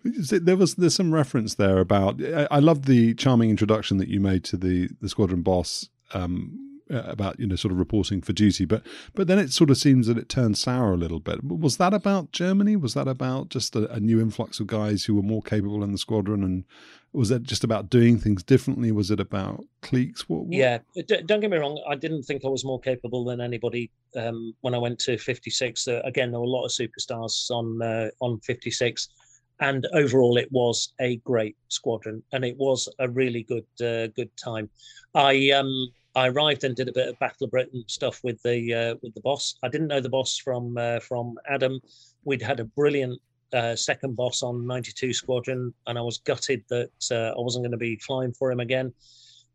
There was there's some reference there about. I, I love the charming introduction that you made to the the squadron boss um, uh, about you know sort of reporting for duty, but but then it sort of seems that it turned sour a little bit. Was that about Germany? Was that about just a, a new influx of guys who were more capable in the squadron, and was that just about doing things differently? Was it about cliques? What, what? Yeah, don't get me wrong. I didn't think I was more capable than anybody um, when I went to 56. Uh, again, there were a lot of superstars on uh, on 56 and overall it was a great squadron and it was a really good uh, good time i um I arrived and did a bit of Battle of Britain stuff with the uh, with the boss. I didn't know the boss from uh, from Adam. We'd had a brilliant uh, second boss on 92 Squadron, and I was gutted that uh, I wasn't going to be flying for him again.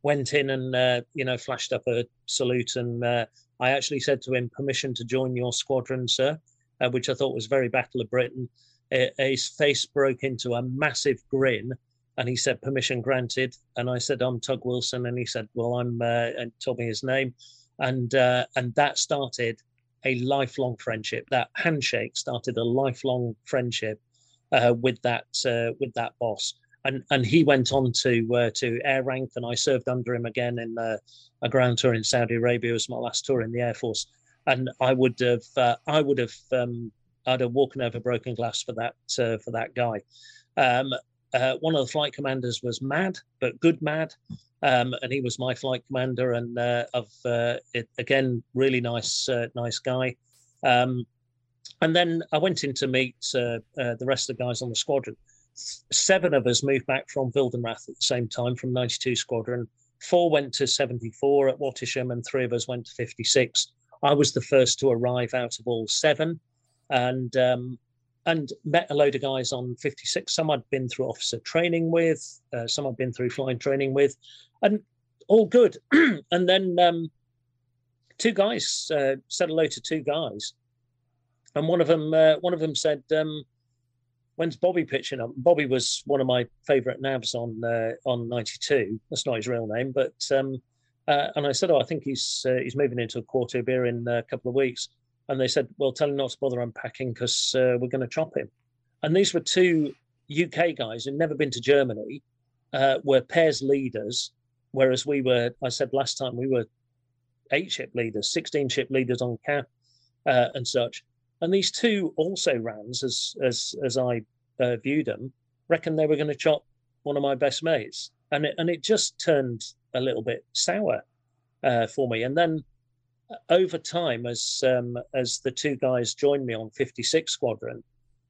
Went in and uh, you know flashed up a salute, and uh, I actually said to him, "Permission to join your squadron, sir," which I thought was very Battle of Britain. His face broke into a massive grin and he said permission granted. And i said i'm tug wilson. And he said well i'm uh, and told me his name. And uh, and that started a lifelong friendship. That handshake started a lifelong friendship uh, with that uh, with that boss. And and he went on to uh, to air rank and i served under him again in uh, a ground tour in saudi arabia. It was my last tour in the air force. And i would have i would have um, I'd have walked over broken glass for that for that guy. Um, uh, one of the flight commanders was mad, but good mad, um, and he was my flight commander. And uh, of uh, it, again, really nice, uh, nice guy. Um, and then I went in to meet uh, uh, the rest of the guys on the squadron. Seven of us moved back from Wildenrath at the same time from 92 Squadron. Four went to 74 at Wattisham, and three of us went to 56. I was the first to arrive out of all seven, and um, and met a load of guys on 56. Some I'd been through officer training with, uh, some I'd been through flying training with, and all good. [clears throat] and then um, two guys uh, said hello to two guys, and one of them uh, one of them said, um, "When's Bobby pitching up?" Bobby was one of my favourite navs on uh, on 92. That's not his real name, but um, uh, and I said, "Oh, I think he's uh, he's moving into a quarter beer in a couple of weeks." And they said, "Well, tell him not to bother unpacking because uh, we're going to chop him." And these were two UK guys who'd never been to Germany, uh, were pairs leaders, whereas we were. I said last time we were eight ship leaders, sixteen ship leaders on cap, uh, and such. And these two also rans, as as as I uh, viewed them, reckoned they were going to chop one of my best mates, and it, and it just turned a little bit sour uh, for me. And then over time, as um, as the two guys joined me on 56 Squadron,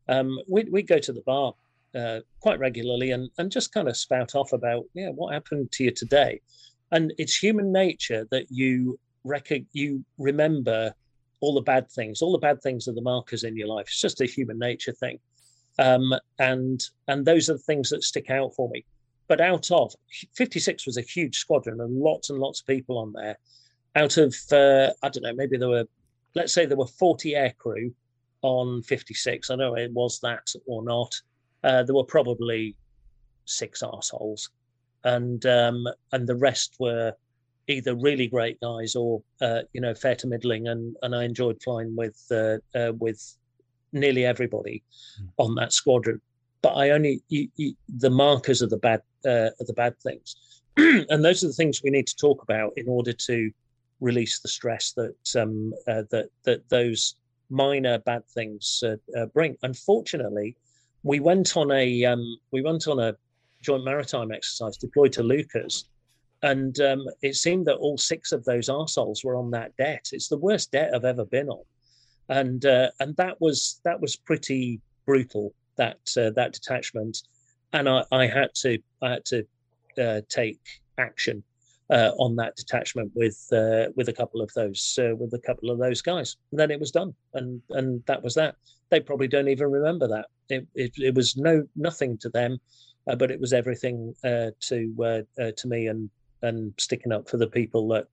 um, we we go to the bar uh, quite regularly and and just kind of spout off about yeah what happened to you today, and it's human nature that you rec- you remember all the bad things, all the bad things are the markers in your life. It's just a human nature thing, um, and and those are the things that stick out for me. But out of 56 was a huge squadron and lots and lots of people on there out of uh, I don't know, maybe there were, let's say there were 40 aircrew on 56. I don't know it was that or not. Uh, there were probably six assholes, and um, and the rest were either really great guys or uh, you know fair to middling. And and I enjoyed flying with uh, uh, with nearly everybody mm. on that squadron. But I only you, you, the markers of the bad uh, of the bad things, [clears throat] and those are the things we need to talk about in order to release the stress that um, uh, that that those minor bad things uh, uh, bring. Unfortunately, we went on a um, we went on a joint maritime exercise deployed to Leuchars, and um, it seemed that all six of those arseholes were on that det. It's the worst det I've ever been on, and uh, and that was that was pretty brutal. That uh, that detachment, and I, I had to I had to uh, take action uh, on that detachment with uh, with a couple of those uh, with a couple of those guys. And then it was done, and and that was that. They probably don't even remember that. It it, it was no nothing to them, uh, but it was everything uh, to uh, to me. And and sticking up for the people that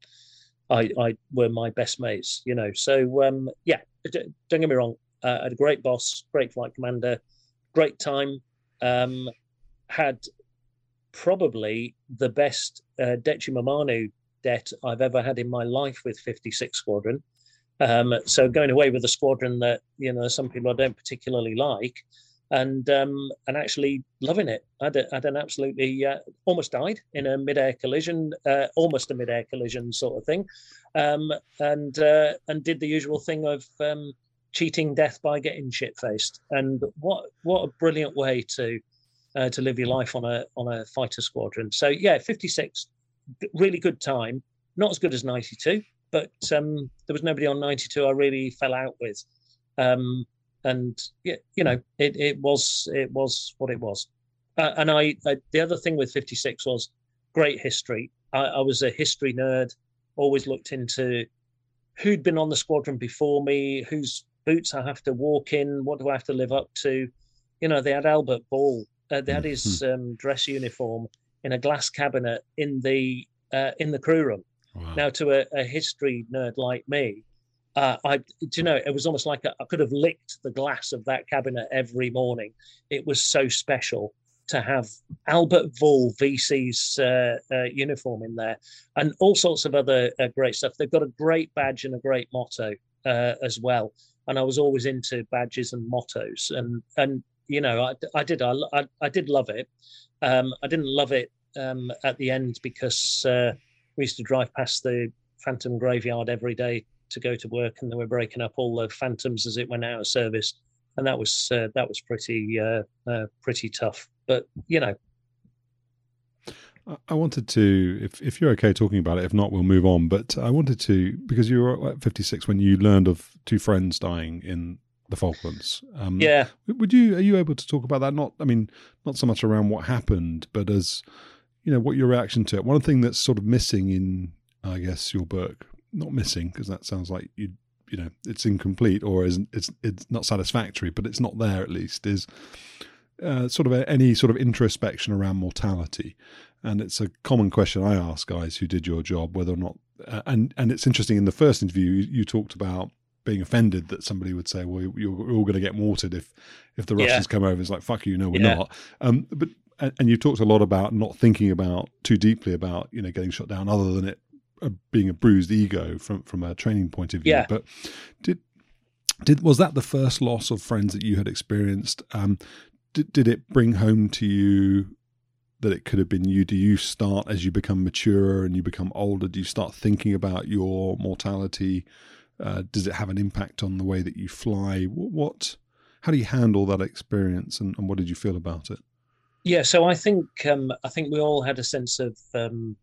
I, I were my best mates, you know. So um, yeah, don't get me wrong. I had a great boss, great flight commander, great time. Um, had probably the best uh, Decima det I've ever had in my life with 56 Squadron. Um, so going away with a squadron that you know some people I don't particularly like, and um, and actually loving it. I had, had an absolutely uh, almost died in a mid-air collision, uh, almost a mid-air collision sort of thing, um, and uh, and did the usual thing of um, cheating death by getting shit faced. And what what a brilliant way to uh, to live your life on a on a fighter squadron. So yeah, 56, really good time. Not as good as 92, but um, there was nobody on 92 I really fell out with. Um, and yeah, you know, it, it was it was what it was. Uh, and I, I, the other thing with 56 was great history. I, I was a history nerd. Always looked into who'd been on the squadron before me, whose boots I have to walk in, what do I have to live up to. You know, they had Albert Ball. Uh, they had his mm-hmm. um, dress uniform in a glass cabinet in the uh, in the crew room. Wow. Now, to a, a history nerd like me, uh, I, you know, it was almost like a, I could have licked the glass of that cabinet every morning. It was so special to have Albert Ball VC's uh, uh, uniform in there, and all sorts of other uh, great stuff. They've got a great badge and a great motto uh, as well. And I was always into badges and mottos, and and you know, I, I did I, I, did love it. Um, I didn't love it um, at the end because uh, we used to drive past the Phantom graveyard every day to go to work, and they were breaking up all the Phantoms as it went out of service, and that was uh, that was pretty uh, uh, pretty tough. But you know, I wanted to, if if you're okay talking about it, if not, we'll move on. But I wanted to because you were at 56 when you learned of two friends dying in the Falklands. Um, yeah. Would you are you able to talk about that? Not, I mean, not so much around what happened, but as you know, what your reaction to it. One thing that's sort of missing in, I guess, your book, not missing because that sounds like you, you know, it's incomplete or isn't it's it's not satisfactory, but it's not there at least. Is uh, sort of a, any sort of introspection around mortality, and it's a common question I ask guys who did your job whether or not, uh, and and it's interesting. In the first interview, you, you talked about being offended that somebody would say, "Well, you're, all going to get mortared if if the Russians yeah. come over." It's like, "Fuck you, no, we're yeah. not." Um, but and you talked a lot about not thinking about too deeply about you know getting shot down, other than it uh, being a bruised ego from from a training point of view. Yeah. But did did was that the first loss of friends that you had experienced? Um, did did it bring home to you that it could have been you? Do you start as you become maturer and you become older? Do you start thinking about your mortality? Uh, does it have an impact on the way that you fly? What, what how do you handle that experience, and, and, what did you feel about it? Yeah, so I think um, I think we all had a sense of um,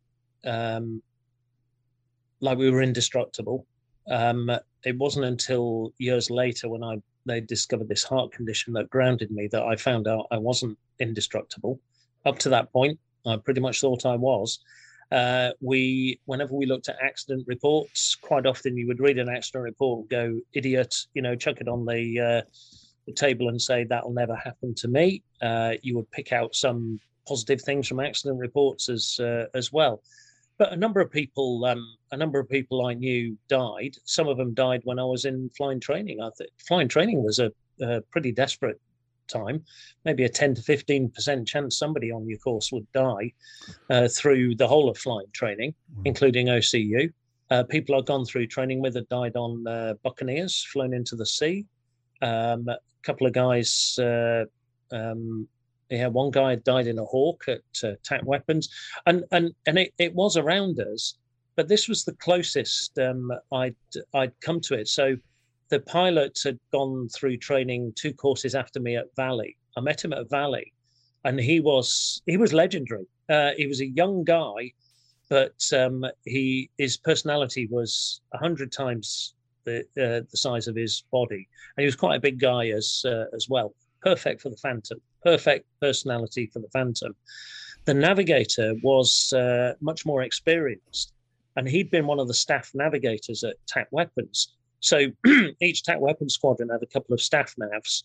um, like we were indestructible. Um, it wasn't until years later when I they discovered this heart condition that grounded me that I found out I wasn't indestructible. Up to that point, I pretty much thought I was. Uh, we, whenever we looked at accident reports, quite often you would read an accident report go, "Idiot!" You know, chuck it on the, uh, the table and say that'll never happen to me. Uh, you would pick out some positive things from accident reports as uh, as well. But a number of people, um, a number of people I knew died. Some of them died when I was in flying training. I think flying training was a, a pretty desperate time, maybe a 10 to 15% chance somebody on your course would die uh, through the whole of flying training, mm. including OCU. Uh, people I've gone through training with have died on uh, Buccaneers, flown into the sea. Um, a couple of guys, uh, um, yeah, one guy died in a hawk at uh, TAC Weapons, and and and it, it was around us, but this was the closest um, I'd I'd come to it. So the pilot had gone through training two courses after me at Valley. I met him at Valley, and he was he was legendary. Uh, he was a young guy, but um, he his personality was a hundred times the uh, the size of his body, and he was quite a big guy as uh, as well. Perfect for the Phantom. Perfect personality for the Phantom. The navigator was uh, much more experienced, and he'd been one of the staff navigators at TAC Weapons. So [clears throat] each TAC weapon squadron had a couple of staff navs,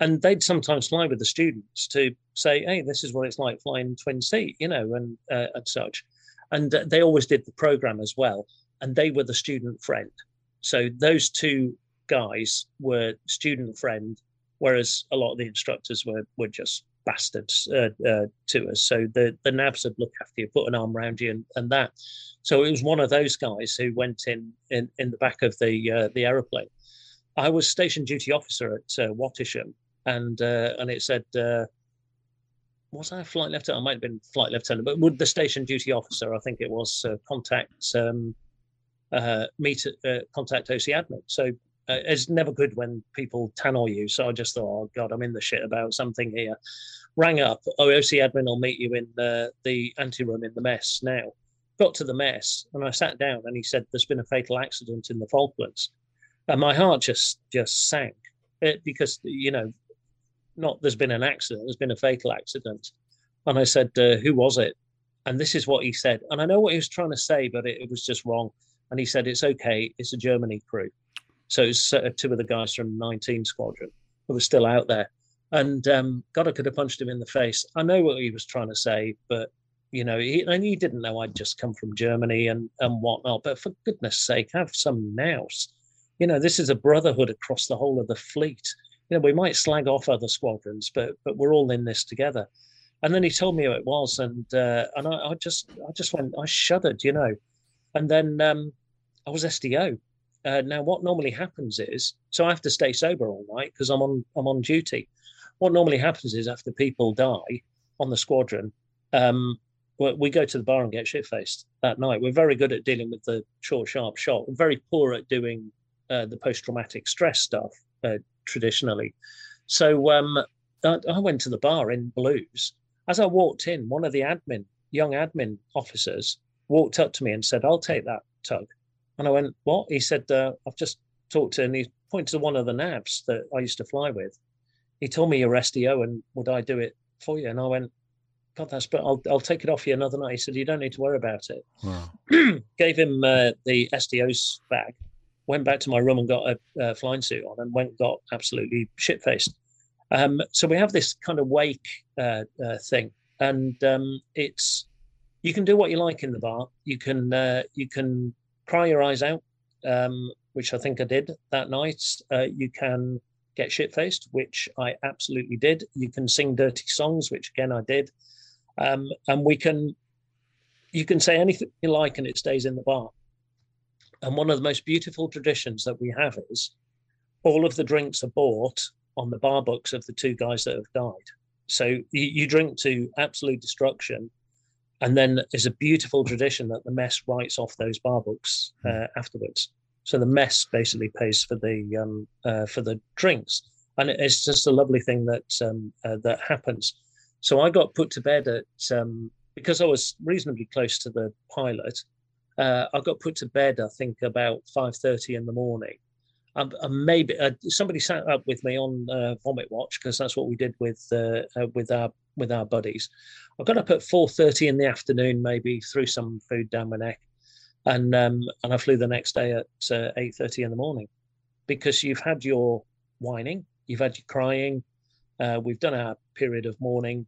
and they'd sometimes fly with the students to say, "Hey, this is what it's like flying twin seat," you know, and uh, and such. and they always did the program as well. And they were the student friend. So those two guys were student friend, whereas a lot of the instructors were were just bastards uh, uh, to us. So the the navs would look after you, put an arm around you, and, and that. So it was one of those guys who went in in, in the back of the uh, the aeroplane. I was station duty officer at uh, Wattisham, and uh, and it said. Uh, was I a flight lieutenant? I might have been flight lieutenant, but would the station duty officer, I think it was, contact um, meet contact OC admin. So uh, it's never good when people Tannoy you. So I just thought, oh God, I'm in the shit about something here. Rang up, oh, OC admin will meet you in the, the anteroom in the mess now. Got to the mess and I sat down and he said, there's been a fatal accident in the Falklands. And my heart just just sank it, because, you know, not there's been an accident, there's been a fatal accident. And I said, uh, who was it? And this is what he said. And I know what he was trying to say, but it, it was just wrong. And he said, it's okay, it's a Germany crew. So uh, two of the guys from 19 Squadron who were still out there. And um, God, I could have punched him in the face. I know what he was trying to say, but you know, he, and he didn't know I'd just come from Germany and and whatnot. But for goodness' sake, have some nous. You know, this is a brotherhood across the whole of the fleet. You know, we might slag off other squadrons, but but we're all in this together. And then he told me who it was, and uh, and I, I, just I just went, I shuddered, you know. And then um, I was SDO, uh, now, what normally happens is, so I have to stay sober all night because I'm on I'm on duty. What normally happens is after people die on the squadron, um, we go to the bar and get shit faced that night. We're very good at dealing with the short, sharp shot. We're very poor at doing uh, the post traumatic stress stuff uh, traditionally. So um, I, I went to the bar in Blues. As I walked in, one of the admin, young admin officers, walked up to me and said, "I'll take that tug." And I went, what? He said, uh, I've just talked to, and he pointed to one of the navs that I used to fly with. He told me you're SDO and would I do it for you? And I went, God, that's, but I'll, I'll take it off you another night. He said, you don't need to worry about it. Wow. [clears throat] Gave him uh, the SDO's bag, went back to my room and got a, a flying suit on and went got absolutely shit faced. Um, so we have this kind of wake uh, uh, thing, and um, it's you can do what you like in the bar. You can uh, you can cry your eyes out, um, which I think I did that night. Uh, you can get shit faced, which I absolutely did. You can sing dirty songs, which again I did. Um, and we can, you can say anything you like, and it stays in the bar. And one of the most beautiful traditions that we have is all of the drinks are bought on the bar books of the two guys that have died. So you, you drink to absolute destruction and then there's a beautiful tradition that the mess writes off those bar books hmm. uh, afterwards. So the mess basically pays for the um, uh, for the drinks, and it's just a lovely thing that um, uh, that happens. So I got put to bed at um, because I was reasonably close to the pilot. Uh, I got put to bed, I think, about five thirty in the morning. And, and maybe uh, somebody sat up with me on uh, Vomit Watch because that's what we did with with our with our buddies. I got up at four thirty in the afternoon, maybe threw some food down my neck, and um, and I flew the next day at uh, eight thirty in the morning, because you've had your whining, you've had your crying, uh, we've done our period of mourning.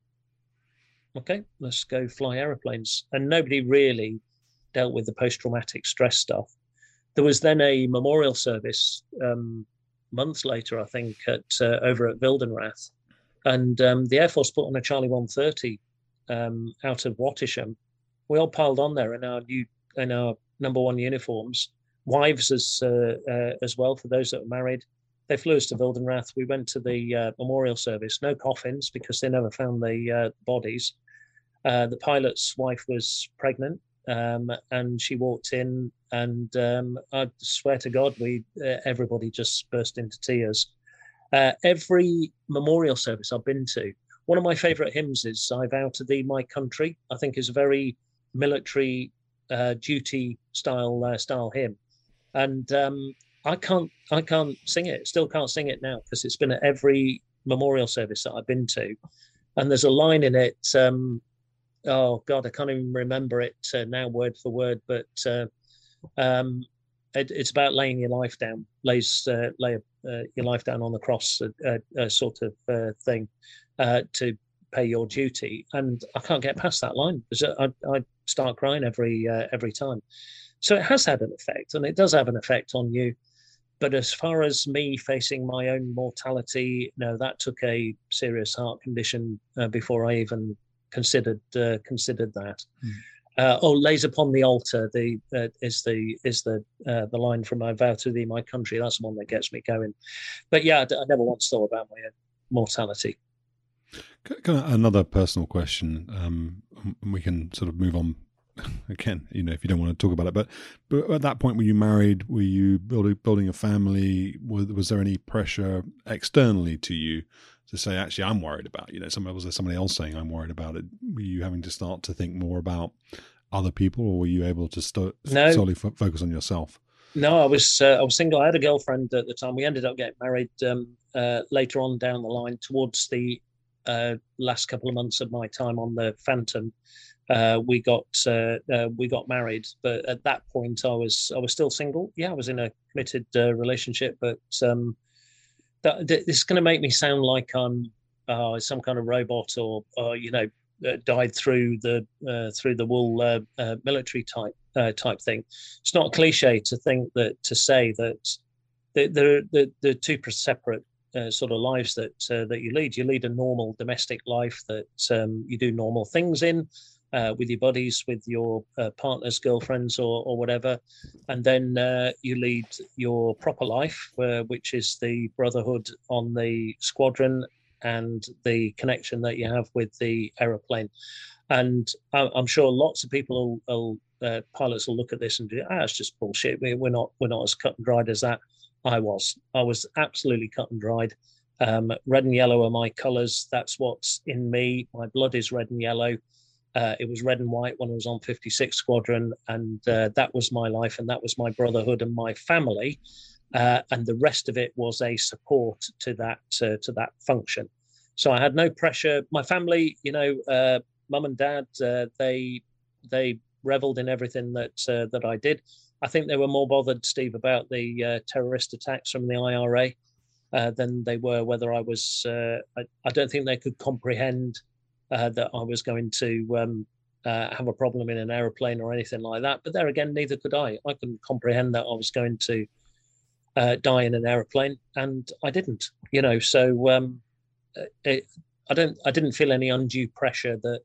Okay, let's go fly aeroplanes, and nobody really dealt with the post-traumatic stress stuff. There was then a memorial service um, months later, I think, at uh, over at Wildenrath, and um, the Air Force put on a Charlie 130 um, out of Wattisham. We all piled on there in our new in our number one uniforms. Wives as uh, uh, as well for those that were married. They flew us to Wildenrath. We went to the uh, memorial service. No coffins because they never found the uh, bodies. Uh, the pilot's wife was pregnant, um, and she walked in, and um, I swear to God, we uh, everybody just burst into tears uh, every memorial service I've been to, one of my favourite hymns is "I vow to thee, my country." I think is a very military uh, duty style uh, style hymn, and um, I can't I can't sing it. Still can't sing it now because it's been at every memorial service that I've been to, and there's a line in it. Um, oh God, I can't even remember it uh, now word for word, but uh, um, it, it's about laying your life down, lays uh, lay your life down on the cross, uh, uh, sort of uh, thing, uh, to pay your duty, and I can't get past that line because I, I start crying every uh, every time. So it has had an effect, and it does have an effect on you. But as far as me facing my own mortality, no, that took a serious heart condition uh, before I even considered uh, considered that. Mm. Uh, oh, lays upon the altar. The uh, is the is the uh, the line from "I vow to thee, my country." That's the one that gets me going. But yeah, I, I never once thought about my mortality. Another personal question. Um, we can sort of move on [laughs] again. You know, if you don't want to talk about it, but but at that point, were you married? Were you building building a family? Was, was there any pressure externally to you to say, actually, I'm worried about, you know, somebody, was there somebody else saying I'm worried about it? Were you having to start to think more about other people or were you able to st- no. solely f- focus on yourself? No, I was uh, I was single. I had a girlfriend at the time. We ended up getting married um, uh, later on down the line, towards the uh, last couple of months of my time on the Phantom. Uh, we got uh, uh, we got married, but at that point I was I was still single. Yeah, I was in a committed relationship, but um, that, this is going to make me sound like I'm uh, some kind of robot or, or you know uh, dyed through the uh, through the wool uh, uh, military type uh, type thing. It's not cliche to think that to say that the the the, the two separate sort of lives that that you lead. You lead a normal domestic life that um, you do normal things in uh, with your buddies, with your uh, partners, girlfriends, or, or whatever. And then uh, you lead your proper life, which is the brotherhood on the squadron and the connection that you have with the aeroplane. And I'm sure lots of people will, will uh, pilots will look at this and do, ah, it's just bullshit. We're not we're not as cut and dried as that. I was. I was absolutely cut and dried. Um, red and yellow are my colours. That's what's in me. My blood is red and yellow. Uh, it was red and white when I was on 56 Squadron, and uh, that was my life, and that was my brotherhood and my family, uh, and the rest of it was a support to that uh, to that function. So I had no pressure. My family, you know, uh, mum and dad, uh, they they revelled in everything that that I did. I think they were more bothered, Steve, about the terrorist attacks from the IRA than they were whether I was. I, I don't think they could comprehend uh, that I was going to um, uh, have a problem in an aeroplane or anything like that. But there again, neither could I. I couldn't comprehend that I was going to uh, die in an aeroplane, and I didn't. You know, so um, uh, it, I don't. I didn't feel any undue pressure that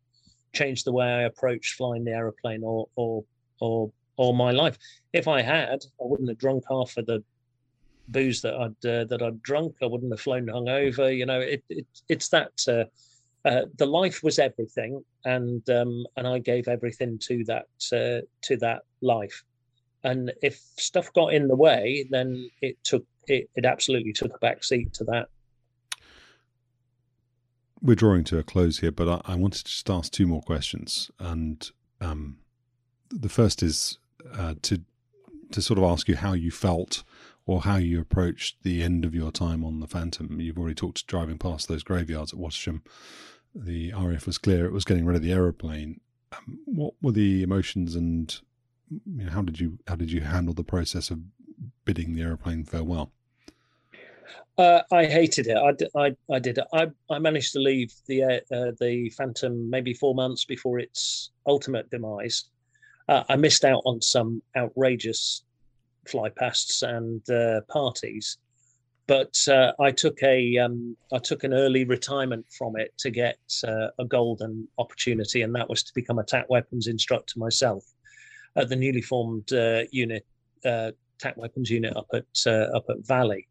changed the way I approached flying the aeroplane or or or or my life. If I had, I wouldn't have drunk half of the booze that I'd uh, that I'd drunk. I wouldn't have flown hungover. You know, it, it it's that uh, the life was everything, and um, and I gave everything to that uh, to that life. And if stuff got in the way, then it took it, it absolutely took a back seat to that. We're drawing to a close here, but I, I wanted to just ask two more questions, and um, the first is uh, to to sort of ask you how you felt or how you approached the end of your time on the Phantom. You've already talked driving past those graveyards at Wattisham the RAF was clear it was getting rid of the aeroplane. Um, what were the emotions and you know, how did you how did you handle the process of bidding the aeroplane farewell? Uh, I hated it. I, I, I did. I, I managed to leave the uh, the Phantom maybe four months before its ultimate demise. Uh, I missed out on some outrageous flypasts and uh, parties but uh, I took a um, I took an early retirement from it to get uh, a golden opportunity, and that was to become a TAC weapons instructor myself at the newly formed uh, unit uh, TAC weapons unit up at uh, up at Valley.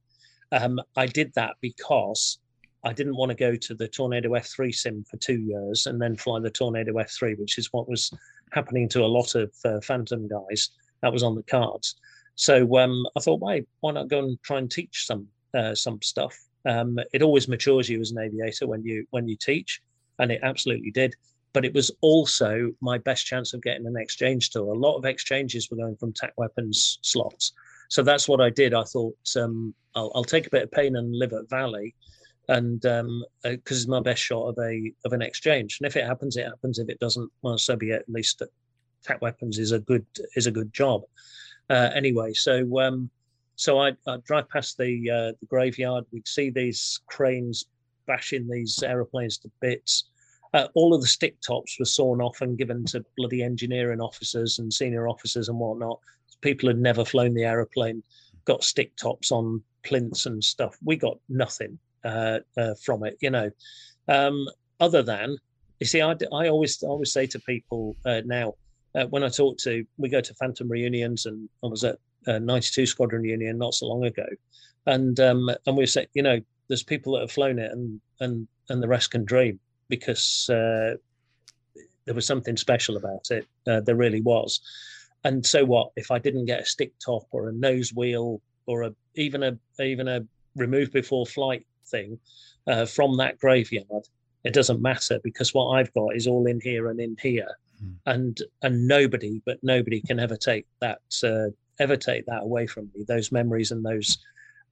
Um, I did that because I didn't want to go to the Tornado F3 sim for two years and then fly the Tornado F3, which is what was happening to a lot of Phantom guys. That was on the cards. So um, I thought, why why not go and try and teach some uh, some stuff. Um, it always matures you as an aviator when you when you teach, and it absolutely did. But it was also my best chance of getting an exchange tour. A lot of exchanges were going from TAC weapons slots, so that's what I did. I thought um, I'll, I'll, take a bit of pain and live at Valley, and because um, uh, it's my best shot of a of an exchange. And if it happens, it happens. If it doesn't, well, so be it. At least TAC weapons is a good is a good job. Uh, anyway, so um, so I'd, I'd drive past the uh, the graveyard. We'd see these cranes bashing these aeroplanes to bits. Uh, all of the stick tops were sawn off and given to bloody engineering officers and senior officers and whatnot. People had never flown the aeroplane, got stick tops on plinths and stuff. We got nothing uh, uh, from it, you know. Um, other than, you see, I, I always always say to people uh, now uh, when I talk to, we go to Phantom reunions, and I was at 92 Squadron Union not so long ago, and um, and we said, you know, there's people that have flown it, and and and the rest can dream because uh, there was something special about it. Uh, there really was. And so what if I didn't get a stick top or a nose wheel or a even a even a remove before flight thing uh, from that graveyard? It doesn't matter because what I've got is all in here and in here, mm. and and nobody but nobody can ever take that uh, ever take that away from me. Those memories and those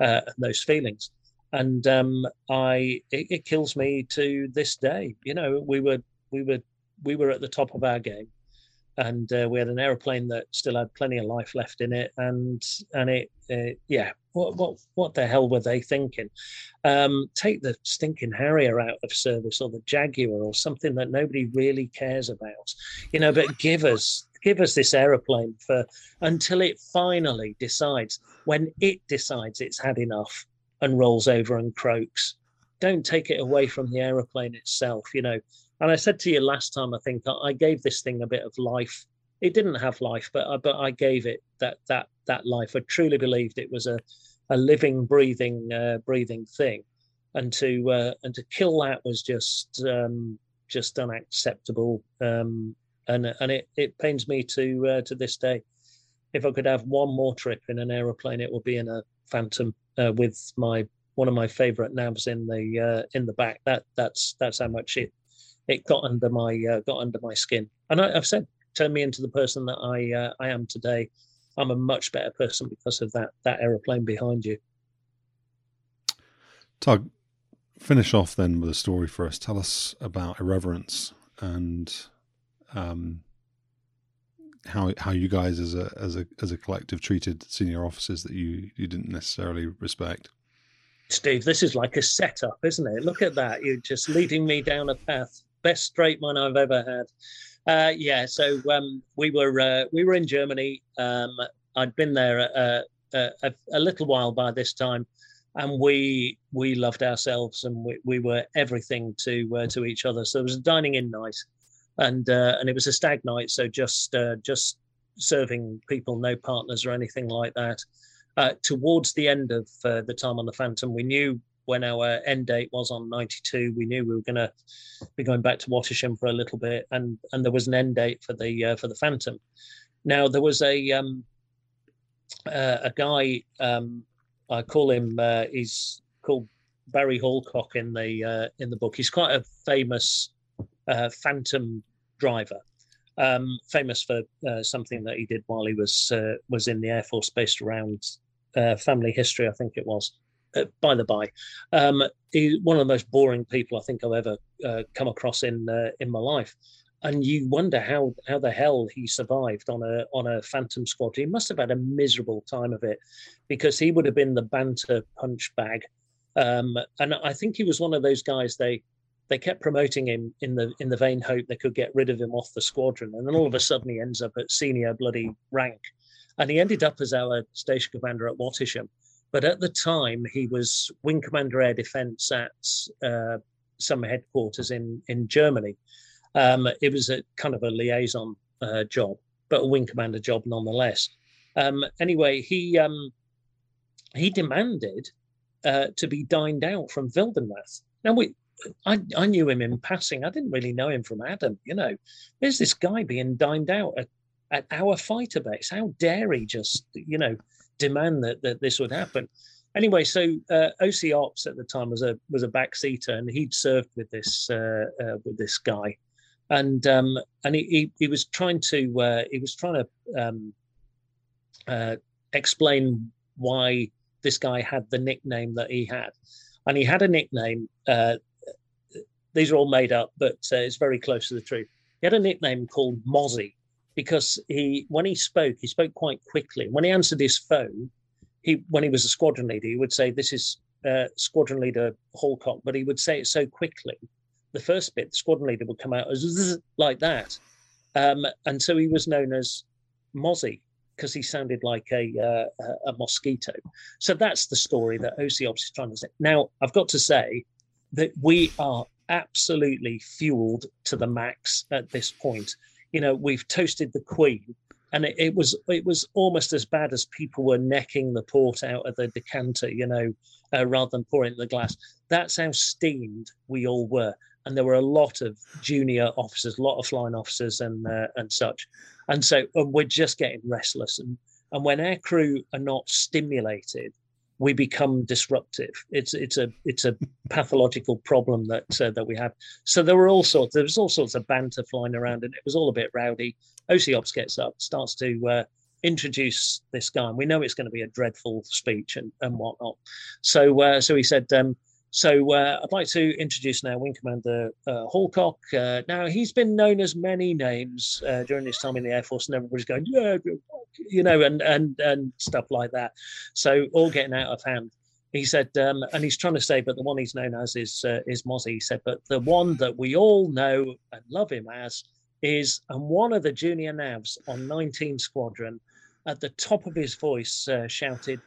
uh, those feelings and um, I it, it, kills me to this day. You know, we were we were we were at the top of our game, and uh, we had an aeroplane that still had plenty of life left in it, and and it uh, yeah. What, what what the hell were they thinking? Um, take the stinking Harrier out of service, or the Jaguar, or something that nobody really cares about, you know. But give us give us this aeroplane for until it finally decides when it decides it's had enough and rolls over and croaks. Don't take it away from the aeroplane itself, you know. And I said to you last time, I think I gave this thing a bit of life. It didn't have life, but I, but I gave it that that that life. I truly believed it was a a living, breathing, uh, breathing thing, and to uh, and to kill that was just um, just unacceptable. Um, and and it, it pains me to uh, to this day. If I could have one more trip in an aeroplane, it would be in a Phantom uh, with my one of my favorite navs in the uh, in the back. That that's that's how much it it got under my uh, got under my skin. And I, have said, turned me into the person that I uh, I am today. I'm a much better person because of that that aeroplane behind you. Tug, finish off then with a story for us. Tell us about irreverence and um, how how you guys as a as a as a collective treated senior officers that you you didn't necessarily respect. Steve, this is like a setup, isn't it? Look at that. You're just leading me down a path. Best straight one I've ever had. Uh, yeah, so um, we were uh, we were in Germany. Um, I'd been there uh a, a, little while by this time, and we we loved ourselves and we, we were everything to uh, to each other. So it was a dining in night and uh, and it was a stag night, so just uh, just serving people, no partners or anything like that. Uh, towards the end of the time on the Phantom, we knew when our end date was on 92. We knew we were going to be going back to Wattisham for a little bit, and and there was an end date for the uh, for the Phantom. Now there was a um, uh, a guy um, I call him. he's called Barry Hallcock in the in the book. He's quite a famous uh, Phantom driver, um, famous for uh, something that he did while he was uh, was in the Air Force, based around uh, family history, I think it was. Uh, by the by, um, he's one of the most boring people I think I've ever uh, come across in in my life. And you wonder how how the hell he survived on a on a Phantom squad. He must have had a miserable time of it, because he would have been the banter punch bag. Um, and I think he was one of those guys they they kept promoting him in the in the vain hope they could get rid of him off the squadron, and then all of a sudden he ends up at senior bloody rank, and he ended up as our station commander at Wattisham. But at the time, he was wing commander air defence at uh, summer headquarters in in Germany. Um, it was a kind of a liaison uh, job, but a wing commander job nonetheless. Um, anyway, he um, he demanded uh, to be dined out from Wildenrath. Now we I, I knew him in passing. I didn't really know him from Adam. You know, there's this guy being dined out at, at our fighter base. How dare he just, you know, demand that, that this would happen? Anyway, so uh, OC Ops at the time was a was a backseater, and he'd served with this uh, uh, with this guy, and um, and he, he, he was trying to uh, he was trying to um, uh, explain why this guy had the nickname that he had, and he had a nickname uh, these are all made up, but it's very close to the truth. He had a nickname called Mozzie because he, when he spoke, he spoke quite quickly. When he answered his phone, he, when he was a squadron leader, he would say, "This is uh, squadron leader Hallcock," but he would say it so quickly, the first bit, the squadron leader would come out as like that, um, and so he was known as Mozzie because he sounded like a, uh, a mosquito. So that's the story that OC is trying to say. Now, I've got to say that we are absolutely fueled to the max at this point. You know, we've toasted the Queen, and it, it was it was almost as bad as people were necking the port out of the decanter. You know, uh, rather than pouring it in the glass. That's how steamed we all were and there were a lot of junior officers, a lot of flying officers, and uh, and such, and so and we're just getting restless. And and when our crew are not stimulated, we become disruptive. It's it's a it's a [laughs] pathological problem that uh, that we have. So there were all sorts. There was all sorts of banter flying around, and it was all a bit rowdy. OC Ops gets up, starts to uh, introduce this guy, and we know it's going to be a dreadful speech and and whatnot. So uh, so he said. Um, so uh, I'd like to introduce now Wing Commander uh, Hallcock. Uh, now he's been known as many names uh, during his time in the Air Force, and everybody's going, yeah, you know, and and and stuff like that. So all getting out of hand. He said, um, and he's trying to say, but the one he's known as is uh, is Mozzie. He said, but the one that we all know and love him as is, and one of the junior navs on 19 Squadron, at the top of his voice, uh, shouted,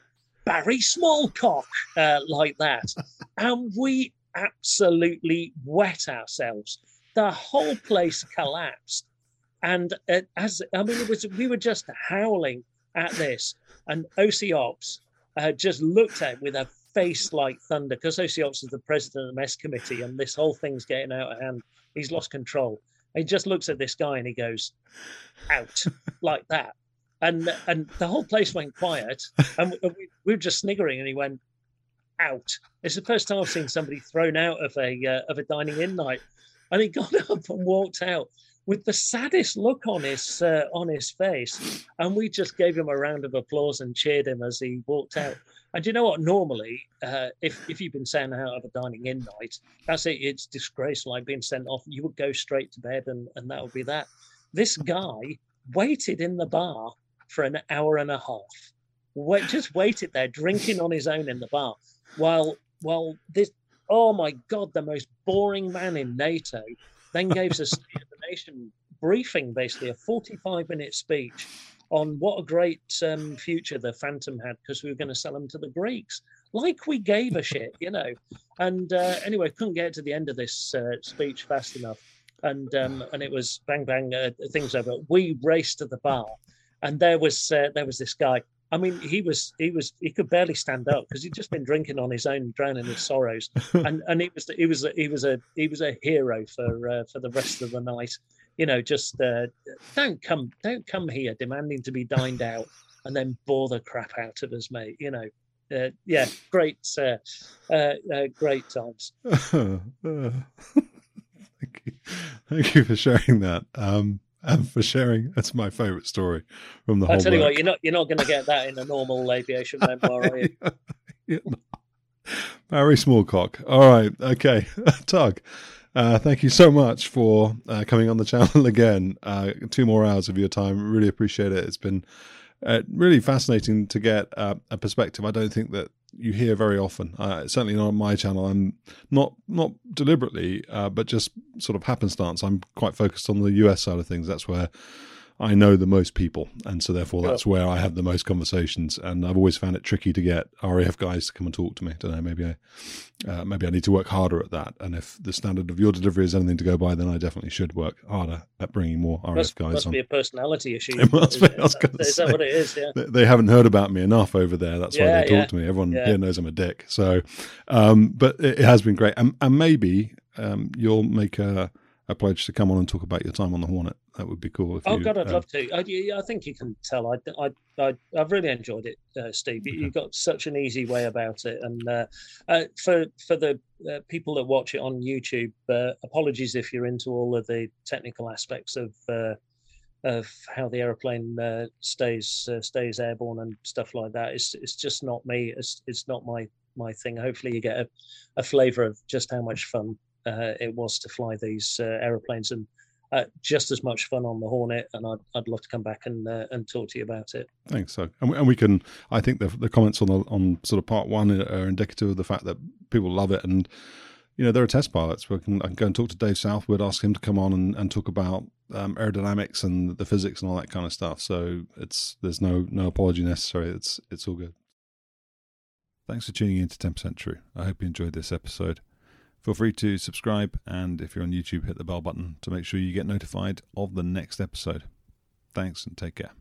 Barry Smallcock uh, like that. and we absolutely wet ourselves. The whole place collapsed. And uh, as I mean, it was we were just howling at this, and OC Ops uh, just looked at it with a face like thunder because OC Ops is the president of the mess committee, and this whole thing's getting out of hand. He's lost control. He just looks at this guy and he goes, "Out!" like that and and the whole place went quiet, and we, we, were just sniggering. And he went out. It's the first time I've seen somebody thrown out of a uh, of a dining in night, and he [laughs] got up and walked out with the saddest look on his uh, on his face, and we just gave him a round of applause and cheered him as he walked out. And you know what? Normally, uh, if if you've been sent out of a dining in night, that's it. It's disgraceful, like being sent off. You would go straight to bed, and and that would be that. This guy waited in the bar for an hour and a half. Wait, just waited there, drinking on his own in the bar, while while this oh my god, the most boring man in NATO then gave us a the Nation briefing, basically a 45 minute speech on what a great um, future the Phantom had because we were going to sell them to the Greeks. Like we gave a shit, you know. And uh, anyway, couldn't get to the end of this uh, speech fast enough. And um, and it was bang bang, uh, things over. We raced to the bar and there was uh, there was this guy. I mean, he was he was he could barely stand up because he'd just been drinking on his own, drowning his sorrows, [laughs] and and he was he was he was a he was a hero for uh, for the rest of the night. You know, just uh, don't come don't come here demanding to be dined out and then bore the crap out of us, mate. You know, uh, yeah, great, uh, uh, uh great times. [laughs] Thank you. Thank you for sharing that. Um, and for sharing. That's my favourite story from the whole. tell you what, you're not you're not going to get that in a normal aviation memoir, are you? [laughs] Barry Smallcock. All right, okay, [laughs] Tug. Uh, thank you so much for uh, coming on the channel [laughs] again. Uh, two more hours of your time. Really appreciate it. It's been uh, really fascinating to get uh, a perspective. I don't think that you hear very often. Uh, certainly not on my channel. I'm not not deliberately, uh, but just sort of happenstance. I'm quite focused on the US side of things. That's where I know the most people, and so therefore that's where I have the most conversations. And I've always found it tricky to get RAF guys to come and talk to me. I don't know, maybe I uh, maybe I need to work harder at that. And if the standard of your delivery is anything to go by, then I definitely should work harder at bringing more RAF must, guys must on. be a personality issue. [laughs] It must be. I was is say, that what it is? Yeah. They, they haven't heard about me enough over there. That's why they talk yeah. to me. Everyone Yeah. here knows I'm a dick. So, um, but it, it has been great. And, and maybe um, you'll make a, a pledge to come on and talk about your time on the Hornet. That would be cool. If Oh you, God, I'd uh, love to. I, yeah, I think you can tell. I, I, I, I've really enjoyed it, uh, Steve. You, you've got such an easy way about it, and uh, uh, for for the uh, people that watch it on YouTube, uh, apologies if you're into all of the technical aspects of uh, of how the aeroplane uh, stays uh, stays airborne and stuff like that. It's it's just not me. It's it's not my my thing. Hopefully, you get a, a flavour of just how much fun uh, it was to fly these uh, aeroplanes and uh, just as much fun on the Hornet, and I'd, I'd love to come back and uh, and talk to you about it. Thanks. So, and we, and we can. I think the the comments on the on sort of part one are indicative of the fact that people love it, and you know, there are test pilots. We can, I can go and talk to Dave Southwood, ask him to come on and, and talk about um, aerodynamics and the physics and all that kind of stuff. So it's there's no no apology necessary. It's it's all good. Thanks for tuning in to 10% True. I hope you enjoyed this episode. Feel free to subscribe and if you're on YouTube, hit the bell button to make sure you get notified of the next episode. Thanks and take care.